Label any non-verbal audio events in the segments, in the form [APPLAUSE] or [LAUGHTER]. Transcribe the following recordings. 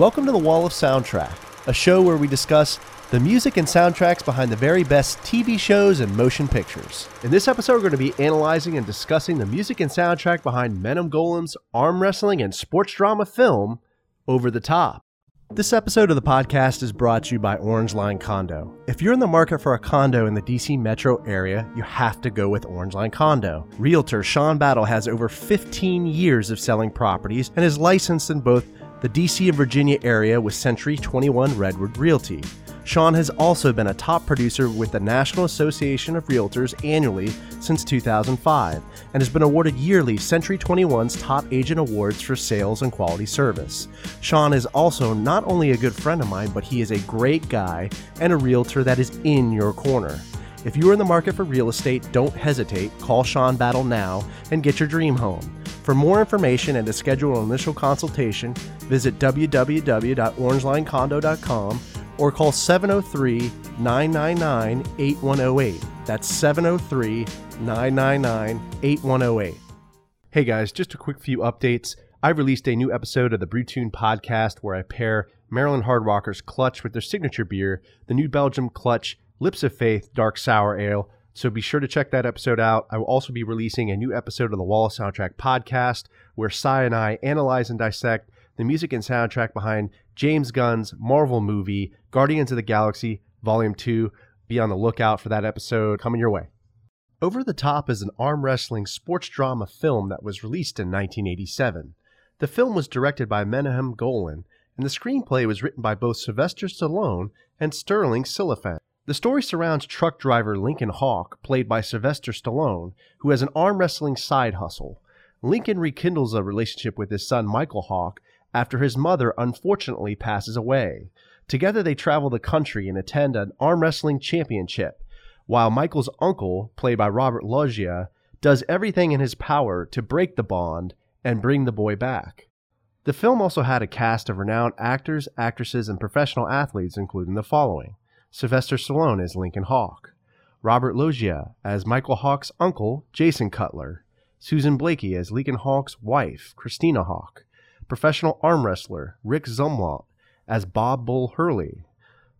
Welcome to the Wall of Soundtrack, a show where we discuss the music and soundtracks behind the very best TV shows and motion pictures. In this episode, we're going to be analyzing and discussing the music and soundtrack behind Menahem Golan's arm wrestling and sports drama film, Over the Top. This episode of the podcast is brought to you by Orange Line Condo. If you're in the market for a condo in the DC metro area, you have to go with Orange Line Condo. Realtor Sean Battle has over 15 years of selling properties and is licensed in both the DC and Virginia area with Century 21 Redwood Realty. Sean has also been a top producer with the National Association of Realtors annually since 2005 and has been awarded yearly Century 21's Top Agent Awards for sales and quality service. Sean is also not only a good friend of mine, but he is a great guy and a realtor that is in your corner. If you are in the market for real estate, don't hesitate. Call Sean Battle now and get your dream home. For more information and to schedule an initial consultation, visit www.orangelinecondo.com or call 703 999 8108. That's 703 999 8108. Hey guys, just a quick few updates. I released a new episode of the Brewtune podcast where I pair Maryland hard rockers Clutch with their signature beer, the New Belgium Clutch Lips of Faith Dark Sour Ale. So be sure to check that episode out. I will also be releasing a new episode of the Wall Soundtrack podcast where Cy and I analyze and dissect the music and soundtrack behind James Gunn's Marvel movie, Guardians of the Galaxy, Volume 2. Be on the lookout for that episode coming your way. Over the Top is an arm wrestling sports drama film that was released in 1987. The film was directed by Menahem Golan, and the screenplay was written by both Sylvester Stallone and Sterling Silliphant. The story surrounds truck driver Lincoln Hawk, played by Sylvester Stallone, who has an arm wrestling side hustle. Lincoln rekindles a relationship with his son Michael Hawk after his mother unfortunately passes away. Together they travel the country and attend an arm wrestling championship, while Michael's uncle, played by Robert Loggia, does everything in his power to break the bond and bring the boy back. The film also had a cast of renowned actors, actresses, and professional athletes, including the following Sylvester Stallone as Lincoln Hawk, Robert Loggia as Michael Hawk's uncle, Jason Cutler, Susan Blakely as Lincoln Hawk's wife, Christina Hawk, professional arm wrestler Rick Zumwalt as Bob Bull Hurley,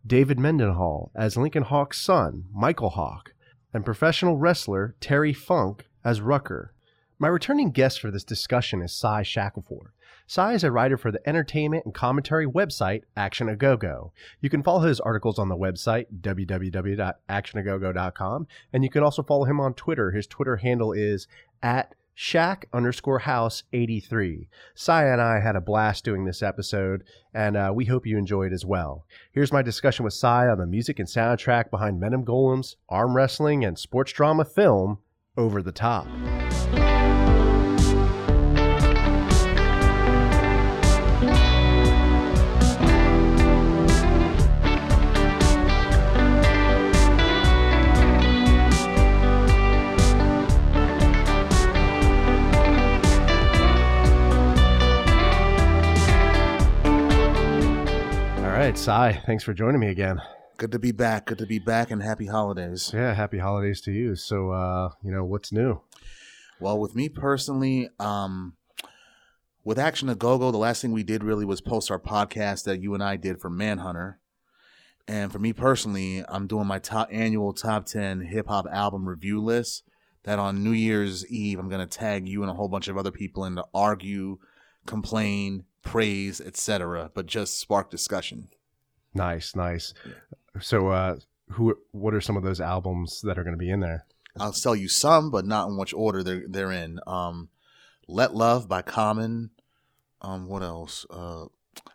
David Mendenhall as Lincoln Hawk's son, Michael Hawk, and professional wrestler Terry Funk as Rucker. My returning guest for this discussion is Cy Shackelford. Cy is a writer for the entertainment and commentary website Action A Go Go. You can follow his articles on the website www.actionagogo.com, and you can also follow him on Twitter. His Twitter handle is at Shack underscore house 83. Cy and I had a blast doing this episode, and uh, we hope you enjoyed as well. Here's my discussion with Cy on the music and soundtrack behind Menahem Golan's arm wrestling and sports drama film, Over the Top. Right, Cy, thanks for joining me again. Good to be back. Good to be back, and happy holidays. Yeah, happy holidays to you. So, uh, you know, what's new? Well, with me personally, um, with Action a Go Go, the last thing we did really was post our podcast that you and I did for Manhunter. And for me personally, I'm doing my top annual top ten hip hop album review list. That on New Year's Eve, I'm gonna tag you and a whole bunch of other people in to argue, complain, praise, etc. But just spark discussion. Nice, nice. So, uh, who? What are some of those albums that are going to be in there? I'll sell you some, but not in which order they're they're in. Um, Let Love by Common. Um, what else? Uh,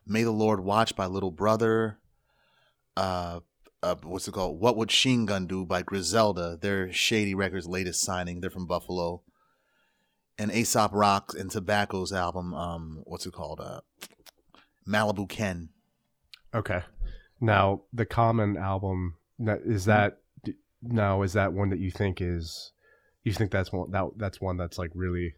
May the Lord Watch by Little Brother. Uh, uh, what's it called? What Would Chine Gun Do by Griselda. They're Shady Records' latest signing. They're from Buffalo. And Aesop Rock and Tobacco's album. Um, what's it called? Uh, Malibu Ken. Okay. Now, the Common album is that now is that one that you think is you think that's one that that's one that's like really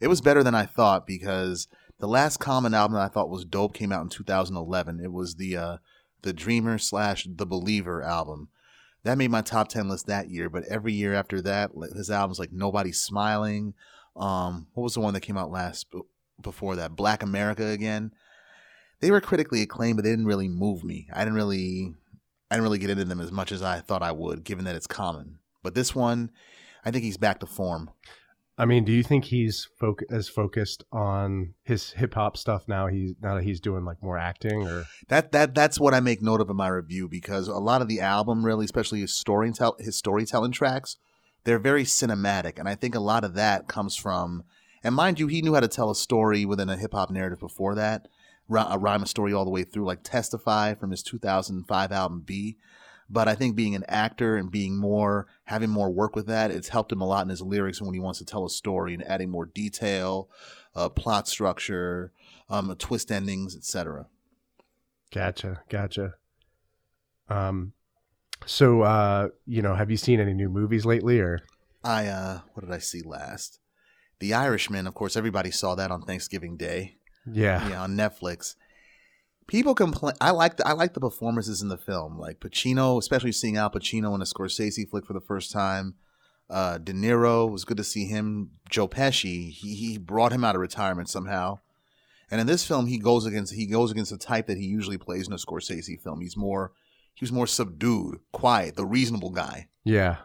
It was better than I thought because the last Common album that I thought was dope came out in 2011. It was the uh, the Dreamer slash The Believer album. That made my top ten list that year. But every year after that, his albums like Nobody's Smiling. Um, what was the one that came out last b- before that? Black America again. They were critically acclaimed, but they didn't really move me. I didn't really, I didn't really get into them as much as I thought I would, given that it's common. But this one, I think he's back to form. I mean, do you think he's foc- as focused on his hip hop stuff now? He's now that he's doing like more acting, or That that that's what I make note of in my review because a lot of the album, really, especially his storytell his storytelling tracks, they're very cinematic, and I think a lot of that comes from. And mind you, he knew how to tell a story within a hip hop narrative before that, a rhyme a story all the way through, like "Testify" from his 2005 album "B." But I think being an actor and being more having more work with that, it's helped him a lot in his lyrics and when he wants to tell a story and adding more detail, uh, plot structure, um, twist endings, etc. gotcha, gotcha. Um, so uh, you know, have you seen any new movies lately, or I uh what did I see last? The Irishman, of course, everybody saw that on Thanksgiving Day. Yeah, Yeah, on Netflix. People complain. I like the I like the performances in the film, like Pacino, especially seeing Al Pacino in a Scorsese flick for the first time. Uh, De Niro it was good to see him. Joe Pesci, he he brought him out of retirement somehow. And in this film, he goes against he goes against the type that he usually plays in a Scorsese film. He's more he was more subdued, quiet, the reasonable guy yeah,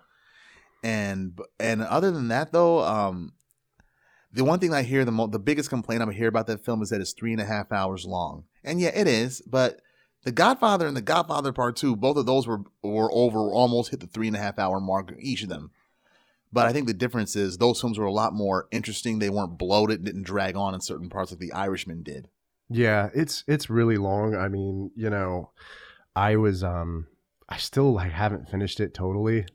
and and other than that though um the one thing i hear the mo- the biggest complaint i hear about that film is that it's three and a half hours long and yeah it is but the godfather and the godfather part two both of those were were over almost hit the three and a half hour mark each of them but i think the difference is those films were a lot more interesting they weren't bloated didn't drag on in certain parts like the irishman did yeah. It's it's really long. I mean, you know, I was um, I still like haven't finished it totally.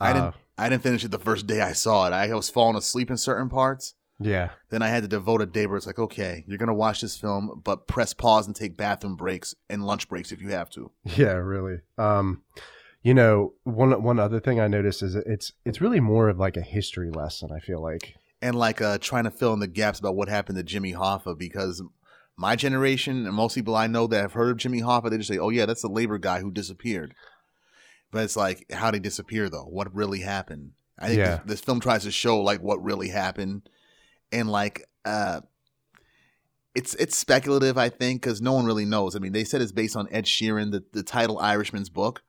i Uh, didn't i didn't finish it the first day i saw it i was falling asleep in certain parts Yeah, Then I had to devote a day where it's like, okay, you're gonna watch this film, but press pause and take bathroom breaks and lunch breaks if you have to. [LAUGHS] Yeah, really. Um, you know, one one other thing I noticed is it's it's really more of like a history lesson. I feel like. And like uh, trying to fill in the gaps about what happened to Jimmy Hoffa because my generation and most people I know that have heard of Jimmy Hoffa, they just say, "Oh yeah, that's the labor guy who disappeared." But it's like, how did he disappear though? What really happened? I think Yeah. this, this film tries to show like what really happened, and like uh, it's it's speculative. I think because no one really knows. I mean, they said it's based on Ed Sheeran, the the title Irishman's book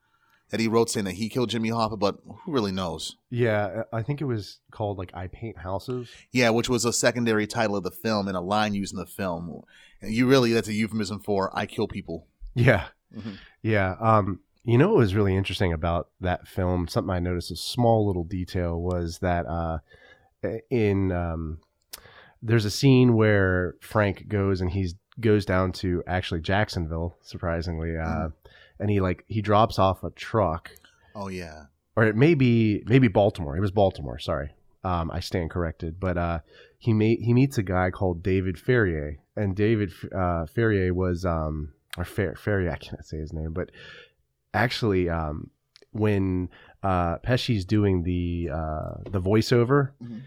that he wrote, saying that he killed Jimmy Hoffa, but who really knows? Yeah, I think it was called like I Paint Houses. Yeah, which was a secondary title of the film and a line used in the film. And you really that's a euphemism for I kill people. Yeah, Mhm. yeah. Um, you know what was really interesting about that film? Something I noticed, a small little detail, was that uh, in um, there's a scene where Frank goes and he's goes down to actually Jacksonville, surprisingly, uh, Mhm. and he like he drops off a truck Oh yeah. or it may be maybe Baltimore. It was Baltimore. Sorry, um, I stand corrected. But uh, he may, he meets a guy called David Ferrier, and David uh, Ferrier was um, or Fer- Ferrier. I can't say his name, but actually, um, when uh, Pesci's doing the uh, the voiceover, Mhm.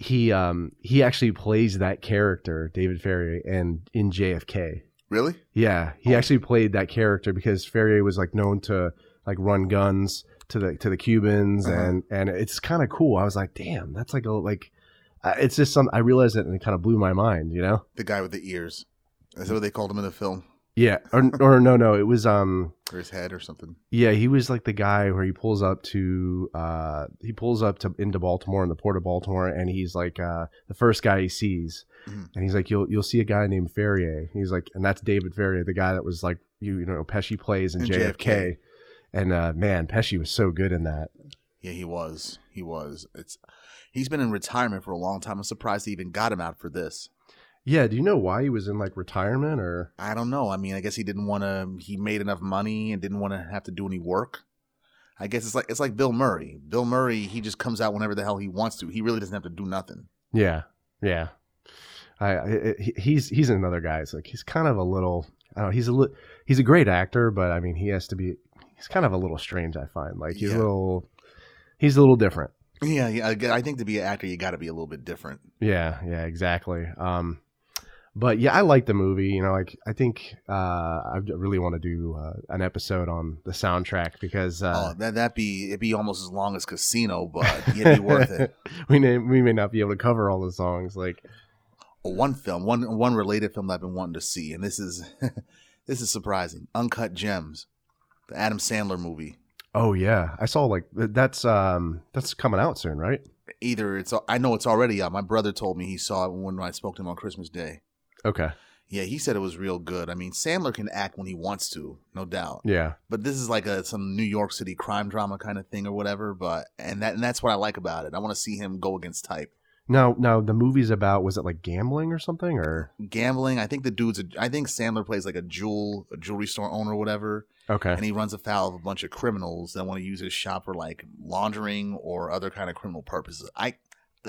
He um, he actually plays that character, David Ferrier, and in JFK. Really? Yeah, he Oh. actually played that character because Ferrier was like known to like run guns to the to the Cubans, Uh-huh. and and it's kind of cool. I was like, damn, that's like a like, uh, it's just some. I realized it and it kind of blew my mind, you know? The guy with the ears. Is that what they called him in the film? Yeah, or or no, no, it was um, Or his head or something? yeah, he was like the guy where he pulls up to uh, he pulls up to into Baltimore in the port of Baltimore, and he's like uh, the first guy he sees, Mhm. and he's like, you'll you'll see a guy named Ferrier. He's like, and that's David Ferrier, the guy that was like you you know Pesci plays in In JFK. JFK. And uh, man, Pesci was so good in that. Yeah, he was. He was. It's he's been in retirement for a long time. I'm surprised they even got him out for this. Yeah, do you know why he was in like retirement or? I don't know. I mean, I guess he didn't want to. He made enough money and didn't want to have to do any work. I guess it's like it's like Bill Murray. Bill Murray, he just comes out whenever the hell he wants to. He really doesn't have to do nothing. Yeah, yeah. I, I he's he's another guy. It's like he's kind of a little. I don't know. He's a li- he's a great actor, but I mean, he has to be. He's kind of a little strange. I find like he's Yeah. a little. He's a little different. Yeah, yeah. I I think to be an actor, you got to be a little bit different. Yeah, yeah, exactly. Um, but yeah, I like the movie. You know, like I think uh, I really want to do uh, an episode on the soundtrack because uh, oh, that that be it'd be almost as long as Casino, but it'd be worth it. [LAUGHS] we may we may not be able to cover all the songs. Like, one film, one one related film that I've been wanting to see, and this is [LAUGHS] this is surprising. Uncut Gems, the Adam Sandler movie. Oh yeah, I saw like that's um that's coming out soon, right? Either it's I know it's already out. My brother told me he saw it when I spoke to him on Christmas Day. Okay. Yeah, he said it was real good. I mean, Sandler can act when he wants to, no doubt. Yeah. But this is like a some New York City crime drama kind of thing or whatever. But and that and that's what I like about it. I want to see him go against type. No, no, the movie's about was it like gambling or something or Gambling. I think the dude's. A, I think Sandler plays like a jewel, a jewelry store owner or whatever, okay? and he runs afoul of a bunch of criminals that want to use his shop for like laundering or other kind of criminal purposes. I,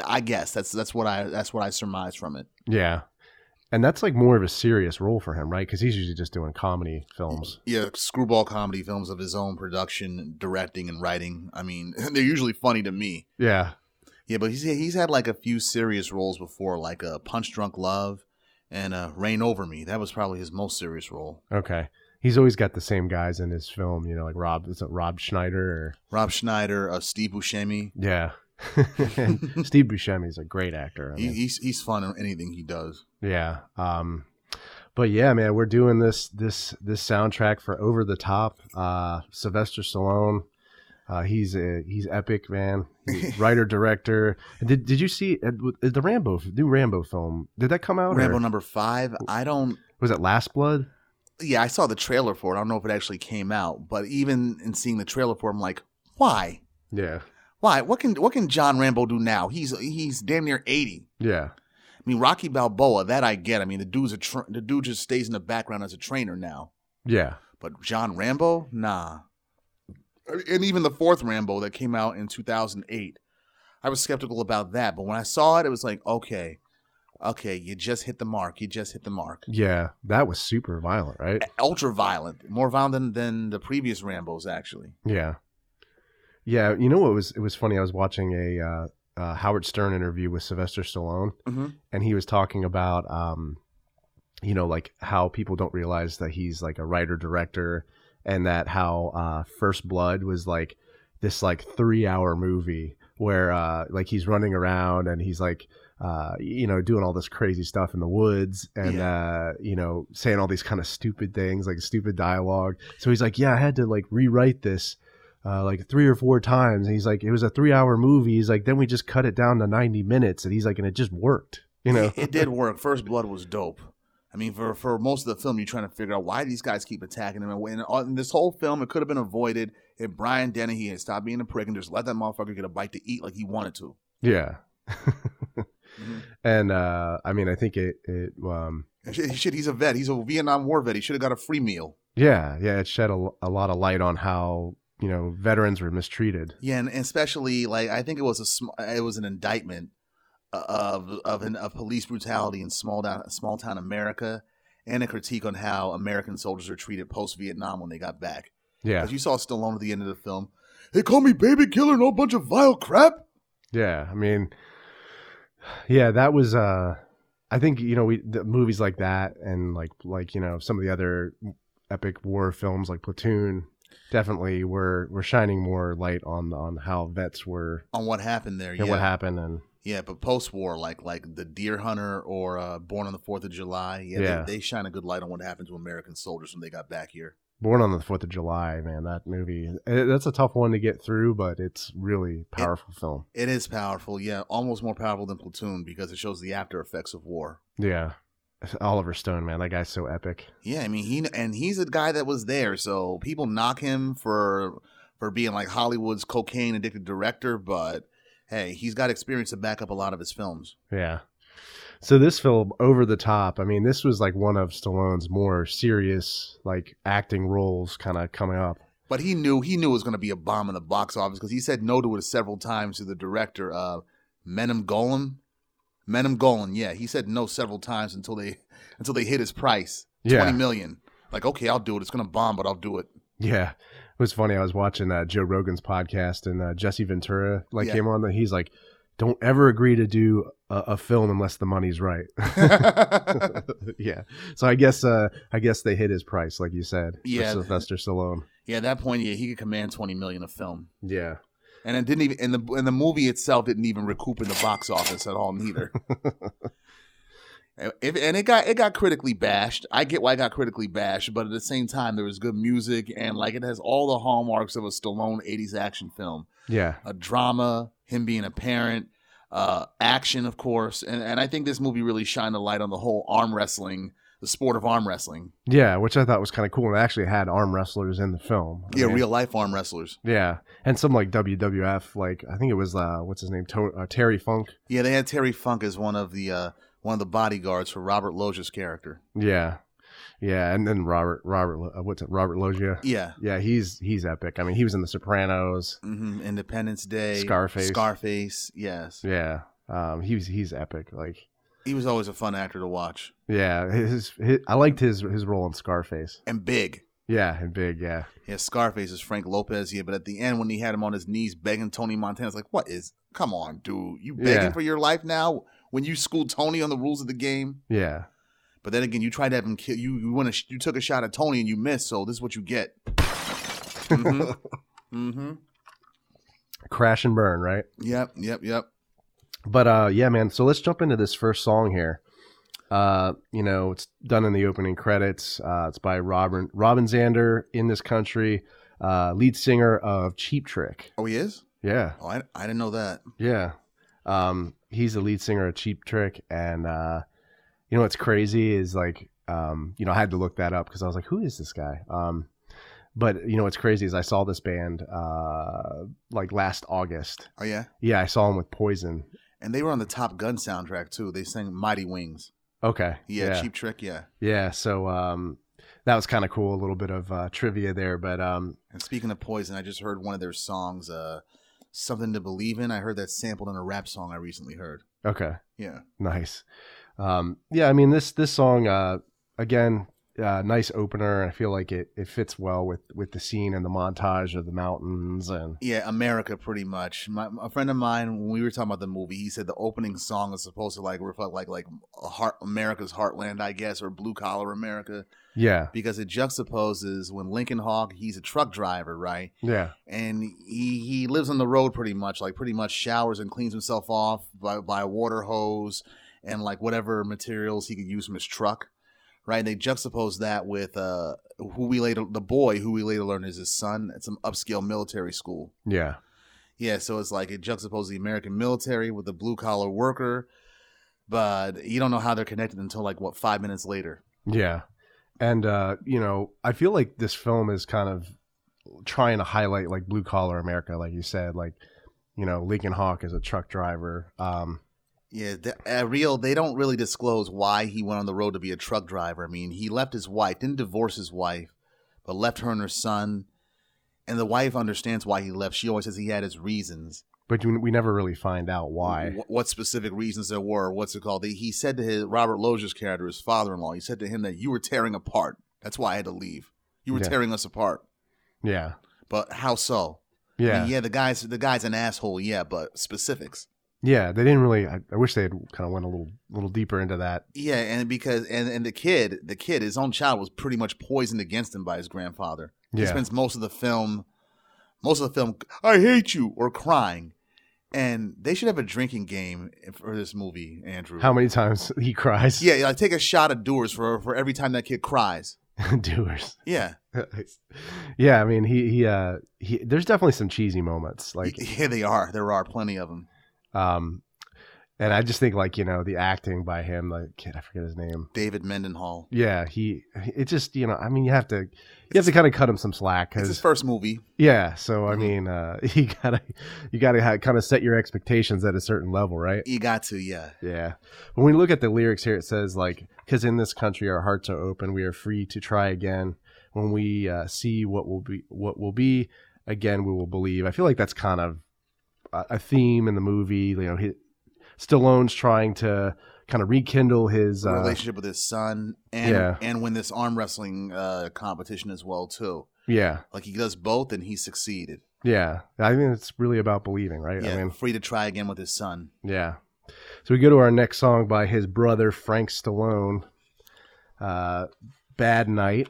I guess that's that's what I that's what I surmise from it. Yeah. And that's like more of a serious role for him, right? Because he's usually just doing comedy films. Yeah, screwball comedy films of his own production, directing and writing. I mean, [LAUGHS] they're usually funny to me. Yeah. Yeah, but he's he's had like a few serious roles before, like uh, Punch Drunk Love and uh, Reign Over Me. That was probably his most serious role. Okay. He's always got the same guys in his film, you know, like Rob, is it Rob Schneider or Rob Schneider, uh, Steve Buscemi. yeah. [LAUGHS] Steve Buscemi's a great actor. I mean, he's he's fun in anything he does. yeah. Um, but yeah, man, we're doing this this this soundtrack for Over the Top. Uh, Sylvester Stallone. Uh, he's a, he's epic, man. He's [LAUGHS] writer director. Did did you see uh, the Rambo new Rambo film? Did that come out? Rambo or number five. I don't. was it Last Blood? Yeah, I saw the trailer for it. I don't know if it actually came out, but even in seeing the trailer for it, I'm like, why? Yeah, Why? What can what can John Rambo do now? He's he's damn near eighty. yeah, I mean, Rocky Balboa, that I get. I mean, the dude's a tra- the dude just stays in the background as a trainer now. yeah. But John Rambo, nah. And even the fourth Rambo that came out in 2008, I was skeptical about that. But when I saw it, it was like, okay, okay, you just hit the mark. You just hit the mark. Yeah, that was super violent, right? Ultra violent, more violent than, than the previous Rambos, actually. Yeah, yeah. You know what was it was funny? I was watching a uh, uh, Howard Stern interview with Sylvester Stallone, Mm-hmm. and he was talking about, um, you know, like how people don't realize that he's like a writer director, and that how uh, First Blood was like this like three hour movie where uh, like he's running around and he's like. Uh, you know, doing all this crazy stuff in the woods and, uh, you know, saying all these kind of stupid things, like stupid dialogue. So he's like, yeah, I had to like rewrite this uh, like three or four times. And he's like, it was a three hour movie. He's like, then we just cut it down to 90 minutes. And he's like, and it just worked, you know? [LAUGHS] It, did work. First Blood was dope. I mean, for, for most of the film, you're trying to figure out why these guys keep attacking him. And this whole film, it could have been avoided if Brian Dennehy had stopped being a prick and just let that motherfucker get a bite to eat like he wanted to. yeah. Mhm. [LAUGHS] And, uh, I mean, I think it, it, um, Shit, shit, he's a vet. He's a Vietnam War vet. He should have got a free meal. yeah, yeah, it shed a, a lot of light on how, you know, veterans were mistreated. Yeah, and, especially like I think it was a sm- it was an indictment of of an, of police brutality in small town small town America, and a critique on how American soldiers are treated post Vietnam when they got back. Yeah. Because you saw Stallone at the end of the film. They call me baby killer and a bunch of vile crap. Yeah, I mean, yeah, that was. uh I think you know we the movies like that and like like you know some of the other epic war films like Platoon definitely were were shining more light on on how vets were On what happened there, and yeah, what happened and yeah. But post war, like like the Deer Hunter or uh, Born on the Fourth of July, yeah, Yeah. They, they shine a good light on what happened to American soldiers when they got back here. Born on the Fourth of July, man, that movie eh, that's a tough one to get through, but it's really powerful film. It is powerful, yeah, almost more powerful than Platoon because it shows the after effects of war. Yeah, [LAUGHS] Oliver Stone, man, that guy's so epic. Yeah, I mean he and he's a guy that was there, so people knock him for for being like Hollywood's cocaine addicted director, but hey, he's got experience to back up a lot of his films. Yeah. So this film, Over the Top, I mean, this was like one of Stallone's more serious, like acting roles, kind of coming up. But he knew he knew it was going to be a bomb in the box office because he said no to it several times to the director, of Menem Golan. Menem Golan, yeah, he said no several times until they [LAUGHS] until they hit his price, Yeah. twenty million. Like, okay, I'll do it. It's going to bomb, but I'll do it. Yeah, it was funny. I was watching uh, Joe Rogan's podcast, and uh, Jesse Ventura like Yeah. came on. That he's like, "Don't ever agree to do a, a film unless the money's right." [LAUGHS] [LAUGHS] yeah. So I guess uh, I guess they hit his price, like you said. for Yeah. Sylvester Stallone. yeah, at that point, yeah, he could command twenty million a film. Yeah. And it didn't even and the and the movie itself didn't even recoup in the box office at all neither. [LAUGHS] If, and it got it got critically bashed. I get why it got critically bashed, but at the same time, there was good music and like it has all the hallmarks of a Stallone '80s action film. Yeah. A drama, him being a parent, uh, action, of course, and and I think this movie really shined a light on the whole arm wrestling, the sport of arm wrestling. Yeah, which I thought was kind of cool. And actually had arm wrestlers in the film. I Yeah, mean, real life arm wrestlers. Yeah, and some like WWF, like I think it was uh, what's his name, to- uh, Terry Funk. Yeah, they had Terry Funk as one of the uh, one of the bodyguards for Robert Loggia's character. Yeah, yeah, and then Robert Robert uh, what's it, Robert Loggia. Yeah. Yeah, he's he's epic. I mean, he was in The Sopranos. hmm Independence Day, Scarface. Scarface. Yes, Yeah, um, he's he's epic. Like, he was always a fun actor to watch yeah, his, his I liked his his role in Scarface. and big. Yeah, and big. Yeah, Yeah, Scarface is Frank Lopez. Yeah, but at the end when he had him on his knees begging Tony Montana, it's like, what is? Come on, dude, you begging Yeah. for your life now? When you schooled Tony on the rules of the game, yeah, but then again, you tried to have him kill you. You want to? You took a shot at Tony and you missed. So this is what you get. [LAUGHS] hmm hmm crash and burn, right? Yep. Yep. Yep. But uh, yeah, man. So let's jump into this first song here. Uh, you know, it's done in the opening credits. Uh, it's by Robin Robin Zander in this country, uh, lead singer of Cheap Trick. Oh, he is. Yeah, Oh, I, I didn't know that. yeah. Um, he's the lead singer of Cheap Trick, and uh, you know what's crazy is like, um, you know, I had to look that up because I was like, who is this guy? Um, but you know what's crazy is I saw this band uh, like last August. Oh yeah, Yeah, I saw him with Poison. And they were on the Top Gun soundtrack too. They sang "Mighty Wings." Okay. Yeah, Cheap Trick. Yeah. Yeah, so um, that was kind of cool. A little bit of uh, trivia there, but um, And speaking of Poison, I just heard one of their songs, uh, "Something to Believe in." I heard that sampled in a rap song I recently heard. okay, Yeah. nice. Um, yeah, I mean this this song uh, again, uh, nice opener. I feel like it it fits well with with the scene and the montage of the mountains and Yeah, America, pretty much. My, a friend of mine, when we were talking about the movie, he said the opening song is supposed to like reflect like like a heart, America's heartland, I guess, or blue collar America, yeah, because it juxtaposes when Lincoln Hawk, he's a truck driver, right, yeah, and he he lives on the road pretty much, like pretty much showers and cleans himself off by by a water hose and like whatever materials he could use from his truck. Right, and they juxtapose that with uh, who we later, the boy who we later learn is his son at some upscale military school. yeah, Yeah, so it's like it juxtaposes the American military with the blue collar worker, but you don't know how they're connected until like what five minutes later. yeah. And uh, you know, I feel like this film is kind of trying to highlight like blue collar America, like you said, like you know, Lincoln Hawk is a truck driver. Um, Yeah, the, uh, real. They don't really disclose why he went on the road to be a truck driver. I mean, he left his wife, didn't divorce his wife, but left her and her son. And the wife understands why he left. She always says he had his reasons. but we never really find out why. Wh- What specific reasons there were? What's it called? He- He said to his Robert Loggia's character, his father-in-law, he said to him that you were tearing apart. That's why I had to leave. You were Yeah. tearing us apart. Yeah, But how so? I yeah, mean, yeah, the guy's the guy's an asshole, yeah, but specifics. Yeah, they didn't really. I, I wish they had kind of went a little little deeper into that. Yeah, and because and and the kid, the kid, his own child was pretty much poisoned against him by his grandfather. He Yeah, spends most of the film, most of the film, I hate you or crying, and they should have a drinking game for this movie, Andrew. how many times [LAUGHS] he cries? Yeah, like take a shot of Dewar's for for every time that kid cries. [LAUGHS] Dewar's. Yeah, [LAUGHS] yeah, I mean, he he uh he. There's definitely some cheesy moments, like yeah, they are. There are plenty of them. Um, and I just think like you know the acting by him, like kid, I forget his name. David Mendenhall. Yeah, he it just you know I mean you have to you have to kind of cut him some slack It's his first movie. yeah. So I Mhm. mean, uh, [LAUGHS] you gotta you gotta kind of set your expectations at a certain level, right? You got to, yeah. Yeah. When we look at the lyrics here, it says like, "Because in this country our hearts are open, we are free to try again. When we uh, see what will be, what will be, again we will believe." I feel like that's kind of a, theme in the movie. You know, he, Stallone's trying to kind of rekindle his uh, relationship with his son and yeah. and win this arm wrestling uh, competition as well too. Yeah, Like he does both and he succeeded. yeah. I think it's really about believing, right? Yeah, I mean, free to try again with his son. Yeah. So we go to our next song by his brother Frank Stallone, uh, "Bad Night,"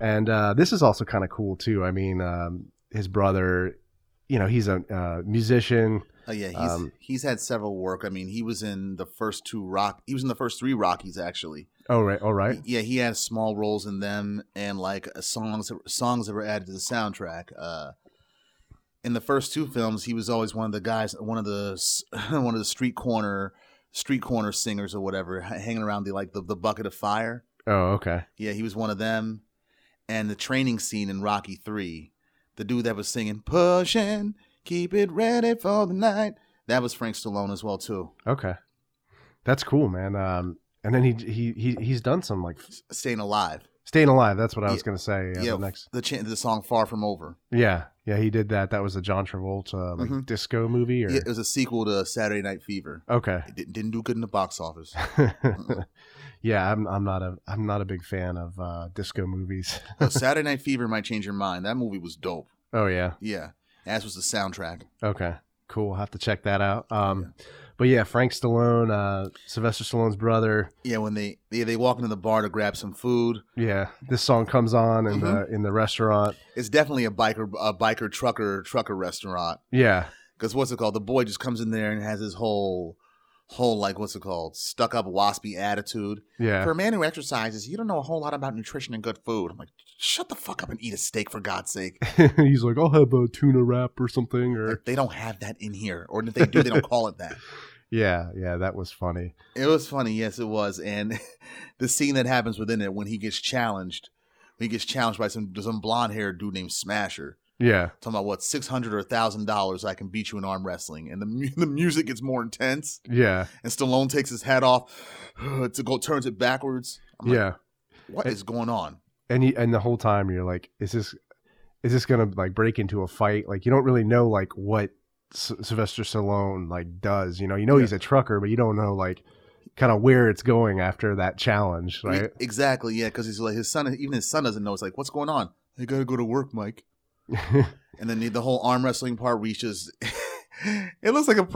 and uh, this is also kind of cool too. I mean, um, his brother, you know, he's a uh, musician. Oh yeah, he's Um, he's had several work. I mean, he was in the first two rock. He was in the first three Rockies actually. Oh right, all right. Yeah, he had small roles in them and like uh, songs songs that were added to the soundtrack. Uh, in the first two films, he was always one of the guys, one of the [LAUGHS] one of the street corner street corner singers or whatever, hanging around the like the, the bucket of fire. Oh okay. Yeah, he was one of them. And the training scene in Rocky Three, the dude that was singing "Pushing, Keep It Ready for the Night," that was Frank Stallone as well too. Okay. That's cool, man. Um, and then he he he he's done some like Staying Alive, staying alive. That's what I was Yeah. gonna say. Yeah, yeah, the next. the cha- the song "Far From Over." Yeah, yeah, he did that. That was a John Travolta like Mhm. disco movie, or Yeah, it was a sequel to Saturday Night Fever. okay. It didn't, didn't do good in the box office. [LAUGHS] yeah, I'm I'm not a I'm not a big fan of uh, disco movies. [LAUGHS] [LAUGHS] Saturday Night Fever might change your mind. That movie was dope. oh yeah. Yeah, as was the soundtrack. Okay. Cool. I'll have to check that out. Um, but yeah, Frank Stallone, uh, Sylvester Stallone's brother. Yeah, when they they, they walk into the bar to grab some food, Yeah, this song comes on in the in the restaurant. it's definitely a biker a biker trucker trucker restaurant. Yeah, Because what's it called? The boy just comes in there and has his whole whole like what's it called? Stuck up waspy attitude. yeah, For a man who exercises, you don't know a whole lot about nutrition and good food. I'm like, shut the fuck up and eat a steak for God's sake. [LAUGHS] He's like, I'll have a tuna wrap or something, or Like, they don't have that in here, or if they do, they don't [LAUGHS] call it that. yeah, yeah. That was funny. It was funny, yes, it was, and [LAUGHS] the scene that happens within it when he gets challenged, when he gets challenged by some some blonde haired dude named Smasher, Yeah, talking about what six hundred or thousand dollars I can beat you in arm wrestling, and the mu- [LAUGHS] the music gets more intense, yeah, and Stallone takes his hat off [SIGHS] to go turns it backwards. I'm like, yeah. what is going on? And you, and the whole time you're like, is this is this gonna like break into a fight? Like you don't really know like what S- Sylvester Stallone like does. You know, you know he's a trucker, but you don't know like kind of where it's going after that challenge, right? Exactly, yeah, because he's like his son, even his son doesn't know. It's like, what's going on? I gotta go to work, Mike. [LAUGHS] and then the, whole arm wrestling part reaches. [LAUGHS] it looks like a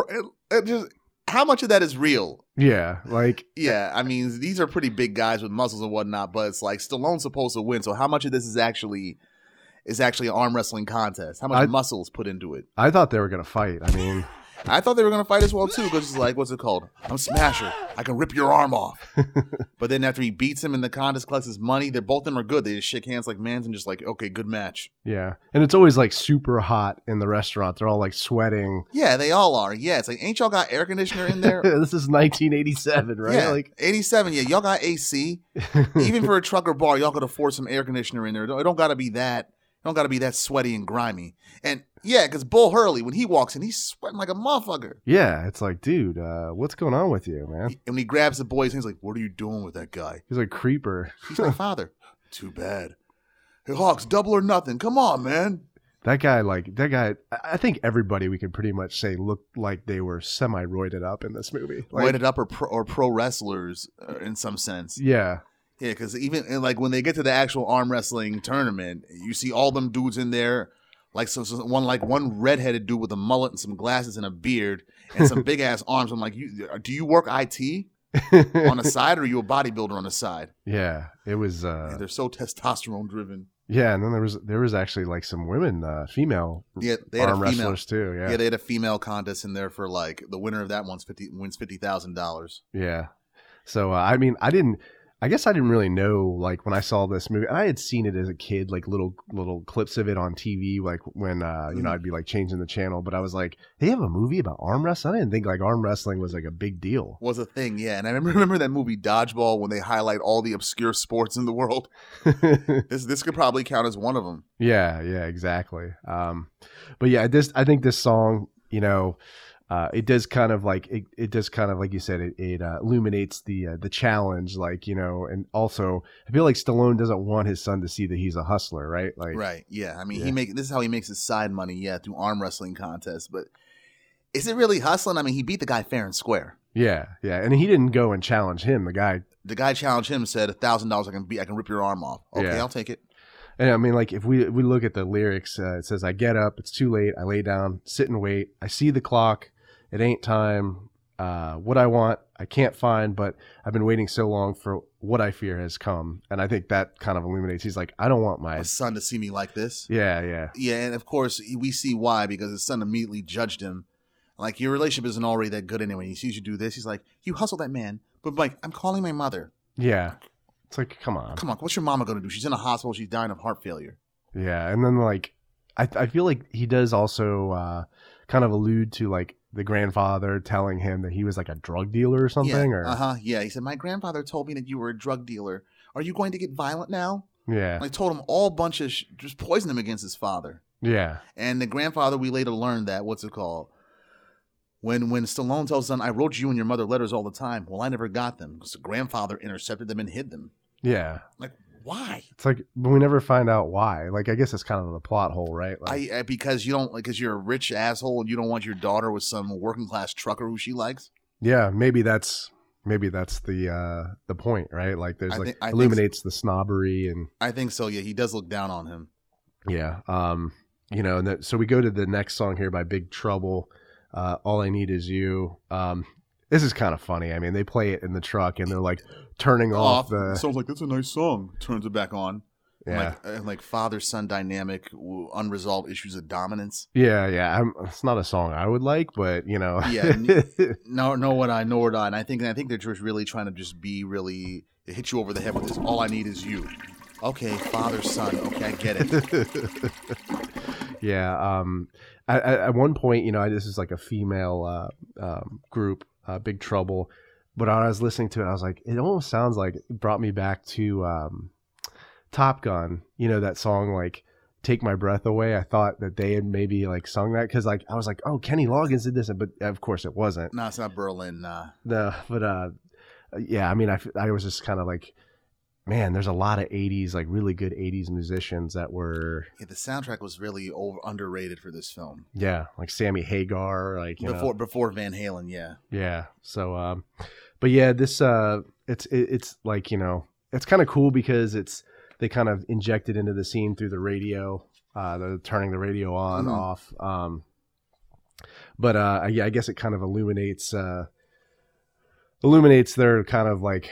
it, just how much of that is real. yeah, like Yeah, I mean these are pretty big guys with muscles and whatnot, but it's like Stallone's supposed to win. So how much of this is actually is actually an arm wrestling contest? How much I- muscle is put into it? I thought they were gonna fight. I mean, I thought they were gonna fight as well too, because it's like what's it called? I'm Smasher. I can rip your arm off. [LAUGHS] but then after he beats him and the contest, collects his money. They're both of them are good. They just shake hands like mans and just like okay, good match. yeah, and it's always like super hot in the restaurant. They're all like sweating. Yeah, they all are. Yeah, it's like ain't y'all got air conditioner in there? [LAUGHS] this is 1987, right? Yeah, Like, 87. Yeah, y'all got AC. [LAUGHS] Even for a trucker bar, y'all could afford some air conditioner in there. It don't, it don't got to be that. It don't got to be that sweaty and grimy. And yeah, because Bull Hurley, when he walks in, he's sweating like a motherfucker. yeah, it's like, dude, uh, what's going on with you, man? And when he grabs the boy's hand, he's like, "What are you doing with that guy?" He's like creeper. He's my [LAUGHS] father. Too bad. Hey Hawks, double or nothing. Come on, man. That guy, like that guy, I think everybody we could pretty much say looked like they were semi roided up in this movie. Like, Lighted up or pro, or pro wrestlers uh, in some sense. yeah, Yeah, because even like when they get to the actual arm wrestling tournament, you see all them dudes in there, like so, so one like one redheaded dude with a mullet and some glasses and a beard and some [LAUGHS] big ass arms. I'm like, you do you work IT on the side or are you a bodybuilder on the side? [LAUGHS] yeah. It was, uh, They're so testosterone driven. yeah. And then there was there was actually like some women, uh, female Yeah, they had arm a female. wrestlers too. Yeah. Yeah, they had a female contest in there for like the winner of that one's fifty wins fifty thousand dollars. Yeah. So uh, I mean, I didn't. I guess I didn't really know like when I saw this movie. I had seen it as a kid, like little little clips of it on TV, like when uh, you know Mhm. I'd be like changing the channel. But I was like, they have a movie about arm wrestling. I didn't think like arm wrestling was like a big deal. Was a thing, yeah. And I remember, [LAUGHS] remember that movie Dodgeball when they highlight all the obscure sports in the world. [LAUGHS] This this could probably count as one of them. yeah, yeah, exactly. Um, but yeah, this I think this song, you know. Uh, it does kind of like it, it does kind of like you said it, it uh, illuminates the uh, the challenge like you know and also I feel like Stallone doesn't want his son to see that he's a hustler right like Right. Yeah. I mean, Yeah. he make this is how he makes his side money. Yeah, through arm wrestling contests. But is it really hustling? I mean, he beat the guy fair and square. Yeah, yeah, and he didn't go and challenge him. The guy, The guy challenged him, said a thousand dollars. I can beat. I can rip your arm off. Okay, Yeah. I'll take it. and I mean, like if we if we look at the lyrics, uh, it says, "I get up, it's too late. I lay down, sit and wait. I see the clock. It ain't time. Uh, what I want, I can't find, but I've been waiting so long for what I fear has come." And I think that kind of illuminates. He's like, "I don't want my." My son to see me like this. Yeah, yeah, Yeah, and of course we see why because his son immediately judged him Like your relationship isn't already that good anyway. He sees you do this, he's like, "You hustle that man," but like, I'm calling my mother. Yeah. It's like, come on. Come on, what's your mama gonna do? She's in a hospital. She's dying of heart failure. Yeah, and then like I I feel like he does also uh kind of allude to like the grandfather telling him that he was like a drug dealer or something yeah. or Uh huh. Yeah. He said, "My grandfather told me that you were a drug dealer. Are you going to get violent now?" yeah. I told him all bunch of sh- just poison him against his father. Yeah. And the grandfather, we later learned that what's it called? When when Stallone tells son, I wrote you and your mother letters all the time. Well, I never got them because the grandfather intercepted them and hid them. Yeah. Like why? It's like we never find out why. Like I guess it's kind of the plot hole, right? Like, I, I because you don't because you're a rich asshole and you don't want your daughter with some working class trucker who she likes. yeah, maybe that's maybe that's the uh the point, right? Like there's I like think- I think illuminates the snobbery and I think so. Yeah, he does look down on him. Yeah. Um, you know, and that, so we go to the next song here by Big Trouble. Uh, All I Need Is You. Um, this is kind of funny. I mean, they play it in the truck and they're like turning off the. sounds like that's a nice song. Turns it back on. Yeah. Like uh, like father son dynamic, unresolved issues of dominance. yeah. Yeah. I'm, it's not a song I would like, but, you know. Yeah, [LAUGHS] No, no, what I know what I. And I think I think they're just really trying to just be really hit you over the head with this. All I need is you. Okay, father son. Okay, I get it. [LAUGHS] yeah. Um, at one point, you know, this is like a female uh, um, group, uh, Big Trouble. But when I was listening to it, I was like, it almost sounds like it brought me back to um, Top Gun. You know that song, like "Take My Breath Away." I thought that they had maybe like sung that because, like, I was like, oh, Kenny Loggins did this, but of course it wasn't. no, it's not Berlin. Nah. No, but uh, yeah, I mean, I I was just kind of like, man, there's a lot of '80s, like really good '80s musicians that were, Yeah, the soundtrack was really over underrated for this film. yeah, like Sammy Hagar, like you know. Before before Van Halen, yeah. Yeah. So, um, but yeah, this uh, it's it, it's like you know, it's kind of cool because it's they kind of injected into the scene through the radio. Uh, they're turning the radio on Mhm. off. Um, but uh, yeah, I guess it kind of illuminates uh, illuminates their kind of like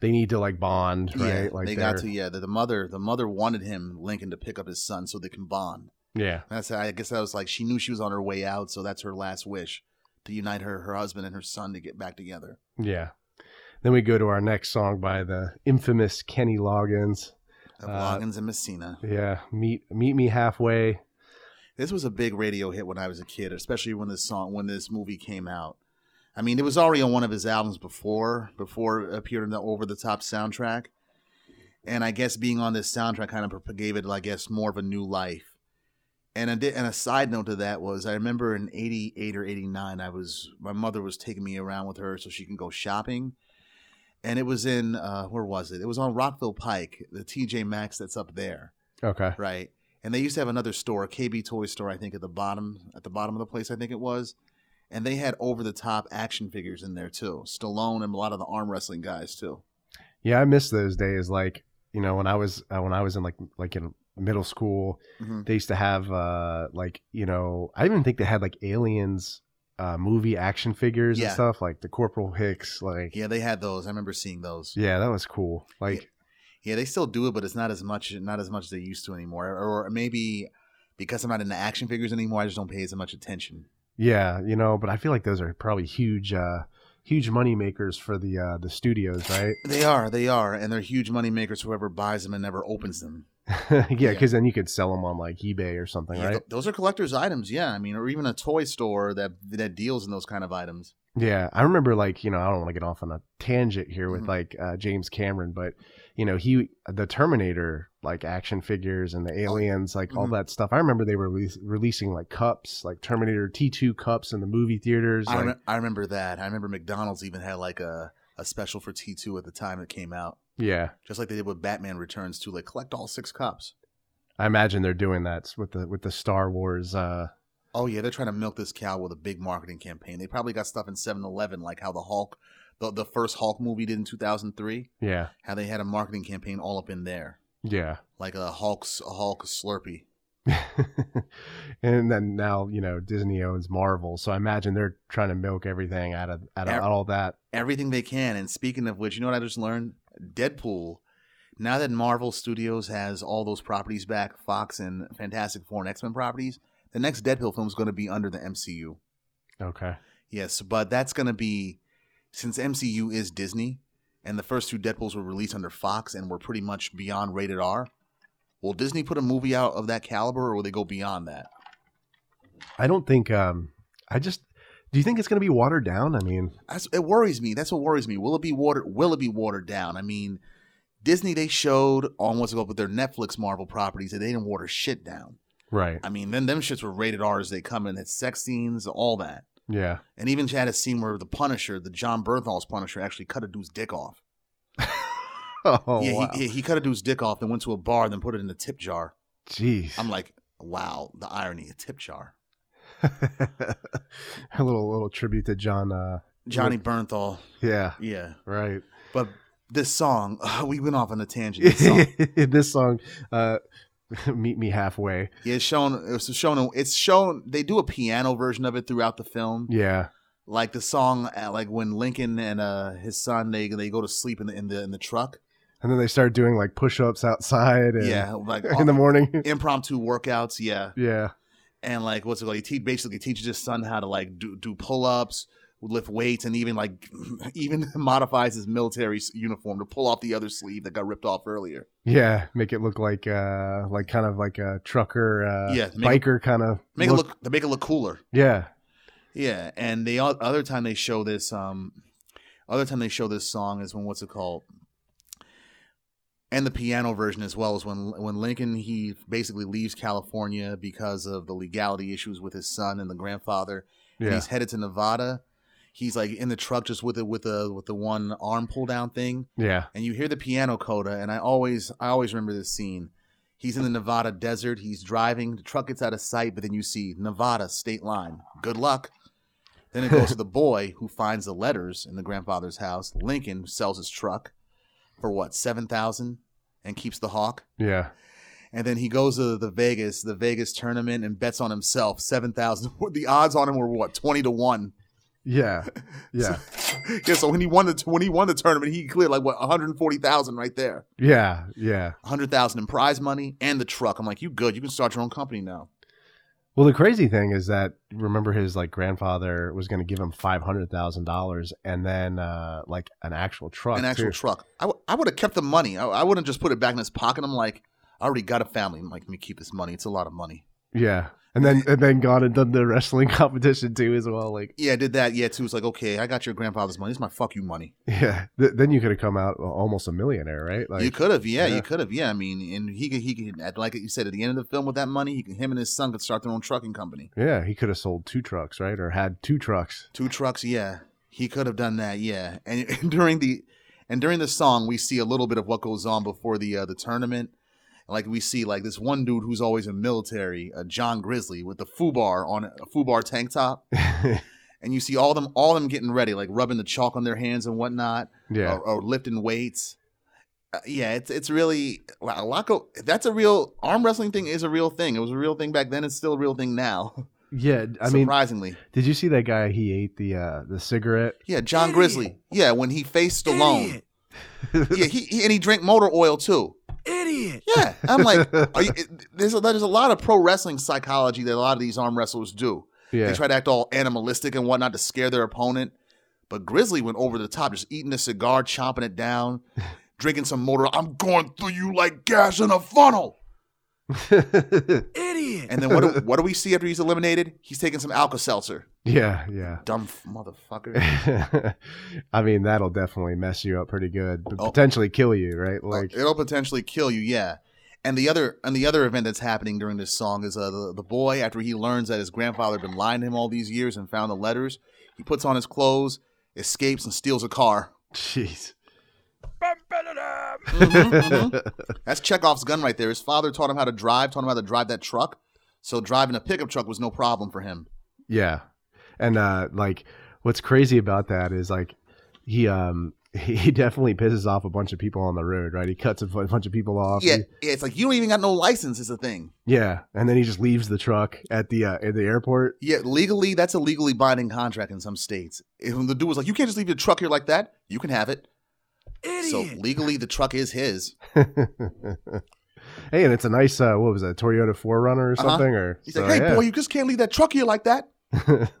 they need to like bond, right? Yeah, like they got to. Yeah, the, the mother the mother wanted him Lincoln to pick up his son so they can bond. Yeah. That's I guess that was like she knew she was on her way out, so that's her last wish to unite her her husband and her son to get back together. Yeah. Then we go to our next song by the infamous Kenny Loggins. Of Uh, Loggins and Messina. Yeah, meet meet me halfway. This was a big radio hit when I was a kid, especially when this song when this movie came out. I mean, it was already on one of his albums before before it appeared in the over the top soundtrack. And I guess being on this soundtrack kind of gave it, I guess, more of a new life. And a, di- and a side note to that was, I remember in '88 or '89, I was my mother was taking me around with her so she can go shopping, and it was in uh, where was it? It was on Rockville Pike, the TJ Maxx that's up there Okay. right? And they used to have another store, a KB Toy Store, I think, at the bottom at the bottom of the place, I think it was. And they had over the top action figures in there too, Stallone and a lot of the arm wrestling guys too. Yeah, I miss those days. Like you know, when I was uh, when I was in like like in middle school, Mhm. they used to have uh like you know, I even think they had like aliens uh movie action figures Yeah. and stuff like the Corporal Hicks. Like yeah, Yeah, they had those. I remember seeing those. Yeah, that was cool. Like Yeah, they still do it, but it's not as much not as much as they used to anymore. Or maybe because I'm not into action figures anymore, I just don't pay as much attention. Yeah, you know, but I feel like those are probably huge uh huge money makers for the uh the studios, right? They are, they are, and they're huge money makers. Whoever buys them and never opens them. [LAUGHS] yeah, because then you could sell them on like eBay or something, Yeah, right? th- those are collectors' items, yeah. I mean, or even a toy store that that deals in those kind of items. Yeah, I remember like you know I don't want to get off on a tangent here with Mhm. like uh, James Cameron, but you know he the Terminator like action figures and the aliens like all Mhm. that stuff. I remember they were releas- releasing like cups like Terminator T two cups in the movie theaters. I, Like, rem- I remember that. I remember McDonald's even had like a, a special for T2 at the time it came out. yeah, Just like they did with Batman Returns too. Like collect all six cups. I imagine they're doing that with the with the Star Wars. uh Oh yeah, they're trying to milk this cow with a big marketing campaign. They probably got stuff in 7-Eleven like how the Hulk, the, the first Hulk movie did in 2003. Yeah, How they had a marketing campaign all up in there. yeah. Like a Hulk's a Hulk Slurpee. [LAUGHS] and then now you know Disney owns Marvel, so I imagine they're trying to milk everything out of out of Ev- all that. everything they can. And speaking of which, you know what I just learned? Deadpool. Now that Marvel Studios has all those properties back, Fox and Fantastic Four and X Men properties, the next Deadpool film is going to be under the MCU. Okay. Yes, but that's going to be since MCU is Disney and the first two Deadpools were released under Fox and were pretty much beyond rated R. Will Disney put a movie out of that caliber or will they go beyond that? I don't think. Um, I just. Do you think it's going to be watered down? I mean, That's, it worries me. That's what worries me. Will it be watered? Will it be watered down? I mean, Disney they showed on what's called with their Netflix Marvel properties that they didn't water shit down. right? I mean, then them shits were rated R as they come in. It's sex scenes, all that, Yeah. and even had a scene where the Punisher, the Jon Bernthal's Punisher, actually cut a dude's dick off. [LAUGHS] Oh, yeah, wow. he, he he cut a dude's dick off, then went to a bar, then put it in a tip jar. Jeez. I'm like, wow, the irony, a tip jar. [LAUGHS] a little little tribute to John. Uh, Johnny Bernthal, yeah. yeah. Right. But this song, [LAUGHS] we went off on a tangent. This song, this song, uh, [LAUGHS] "Meet Me Halfway." yeah, it's shown. It's shown. It's shown. They do a piano version of it throughout the film. Yeah. like the song uh, like when Lincoln and uh his son they they go to sleep in the in the in the truck. And then they start doing like push-ups outside. And, Yeah, [LAUGHS] like In the morning. [LAUGHS] impromptu workouts, yeah. yeah. And like what's it called? He te- basically teaches his son how to like do do pull-ups, lift weights and even like [LAUGHS] even [LAUGHS] modifies his military uniform to pull off the other sleeve that got ripped off earlier. Yeah. Make it look like uh like kind of like a trucker uh Yeah, biker kind of Make it look to make it look cooler. Yeah. Yeah, and the other time they show this, um, other time they show this song is when what's it called? And the piano version as well is when when Lincoln he basically leaves California because of the legality issues with his son and the grandfather. And Yeah. he's headed to Nevada. He's like in the truck just with it with the with the one arm pull down thing, Yeah. and you hear the piano coda. And I always I always remember this scene. He's in the Nevada desert. He's driving. The truck gets out of sight, but then you see Nevada state line. Good luck. Then it goes to the [LAUGHS] boy who finds the letters in the grandfather's house. Lincoln sells his truck for what seven thousand, and keeps the hawk. Yeah. And then he goes to the Vegas, the Vegas tournament, and bets on himself seven thousand. [LAUGHS] The odds on him were what twenty to one. Yeah. [LAUGHS] Yeah. yeah. So when he won the when he won the tournament, he cleared like what one hundred forty thousand right there. Yeah. Yeah. hundred thousand in prize money and the truck. I'm like, you good? You can start your own company now. Well, the crazy thing is that remember his like grandfather was going to give him five hundred thousand dollars, and then uh like an actual truck, An actual too. truck. I, w- I would have kept the money. I, I wouldn't just put it back in his pocket. I'm like, I already got a family. I'm like, let me keep this money. It's a lot of money. Yeah, and then and then gone and done the wrestling [LAUGHS] competition too as well. Like, Yeah, I did that. Yeah, too. It's like, okay, I got your grandfather's money. This is my fuck you money. yeah, th- then you could have come out almost a millionaire, right? Like, you could have, yeah, yeah. you could have, yeah. I mean, and he could, he could, like you said, at the end of the film with that money, he could, him and his son could start their own trucking company. yeah, he could have sold two trucks, right, or had two trucks. Two trucks, yeah. He could have done that, yeah. And, [LAUGHS] and during the and during the song, we see a little bit of what goes on before the uh, the tournament. Like we see like this one dude who's always in military, uh, John Grizzly, with the FUBAR on a FUBAR tank top, [LAUGHS] and you see all them all them getting ready, like rubbing the chalk on their hands and whatnot, yeah, or, or lifting weights. Uh, yeah, it's it's really a lot. Go, that's a real arm wrestling thing is a real thing. It was a real thing back then. It's still a real thing now. [LAUGHS] yeah. I mean, surprisingly. did you see that guy? He ate the uh the cigarette. Yeah, John Grizzly. Yeah, when he faced Stallone. [LAUGHS] yeah, he, he and he drank motor oil too. Yeah, I'm like, [LAUGHS] are you, there's a, there's a lot of pro wrestling psychology that a lot of these arm wrestlers do. Yeah, They try to act all animalistic and whatnot to scare their opponent, but Grizzly went over the top, just eating a cigar, chomping it down, [LAUGHS] drinking some motor. I'm going through you like gas in a funnel. [LAUGHS] Idiot. And then what do, what do we see after he's eliminated? He's taking some Alka Seltzer. yeah, yeah. Dumb f- motherfucker. [LAUGHS] I mean, that'll definitely mess you up pretty good, but Oh. potentially kill you, right? Like, it'll potentially kill you yeah and the other and the other event that's happening during this song is uh, the, the boy after he learns that his grandfather had been lying to him all these years and found the letters he puts on his clothes escapes and steals a car jeez. That's chekhov's gun right there. His father taught him how to drive taught him how to drive that truck. So driving a pickup truck was no problem for him. Yeah. And uh like what's crazy about that is like he um [LAUGHS] he definitely pisses off a bunch of people on the road, right? He cuts a bunch of people off. yeah, He- yeah it's like you don't even got no license is the thing. Yeah, and then he just leaves the truck at the uh, at the airport. yeah legally that's a legally binding contract in some states. If the dude was like you can't just leave your truck here like that. You can have it so legally the truck is his Hey, and it's a nice uh what was that? Toyota 4Runner or Uh-huh. something or He's so, like, hey, yeah. boy, you just can't leave that truck here like that. [LAUGHS]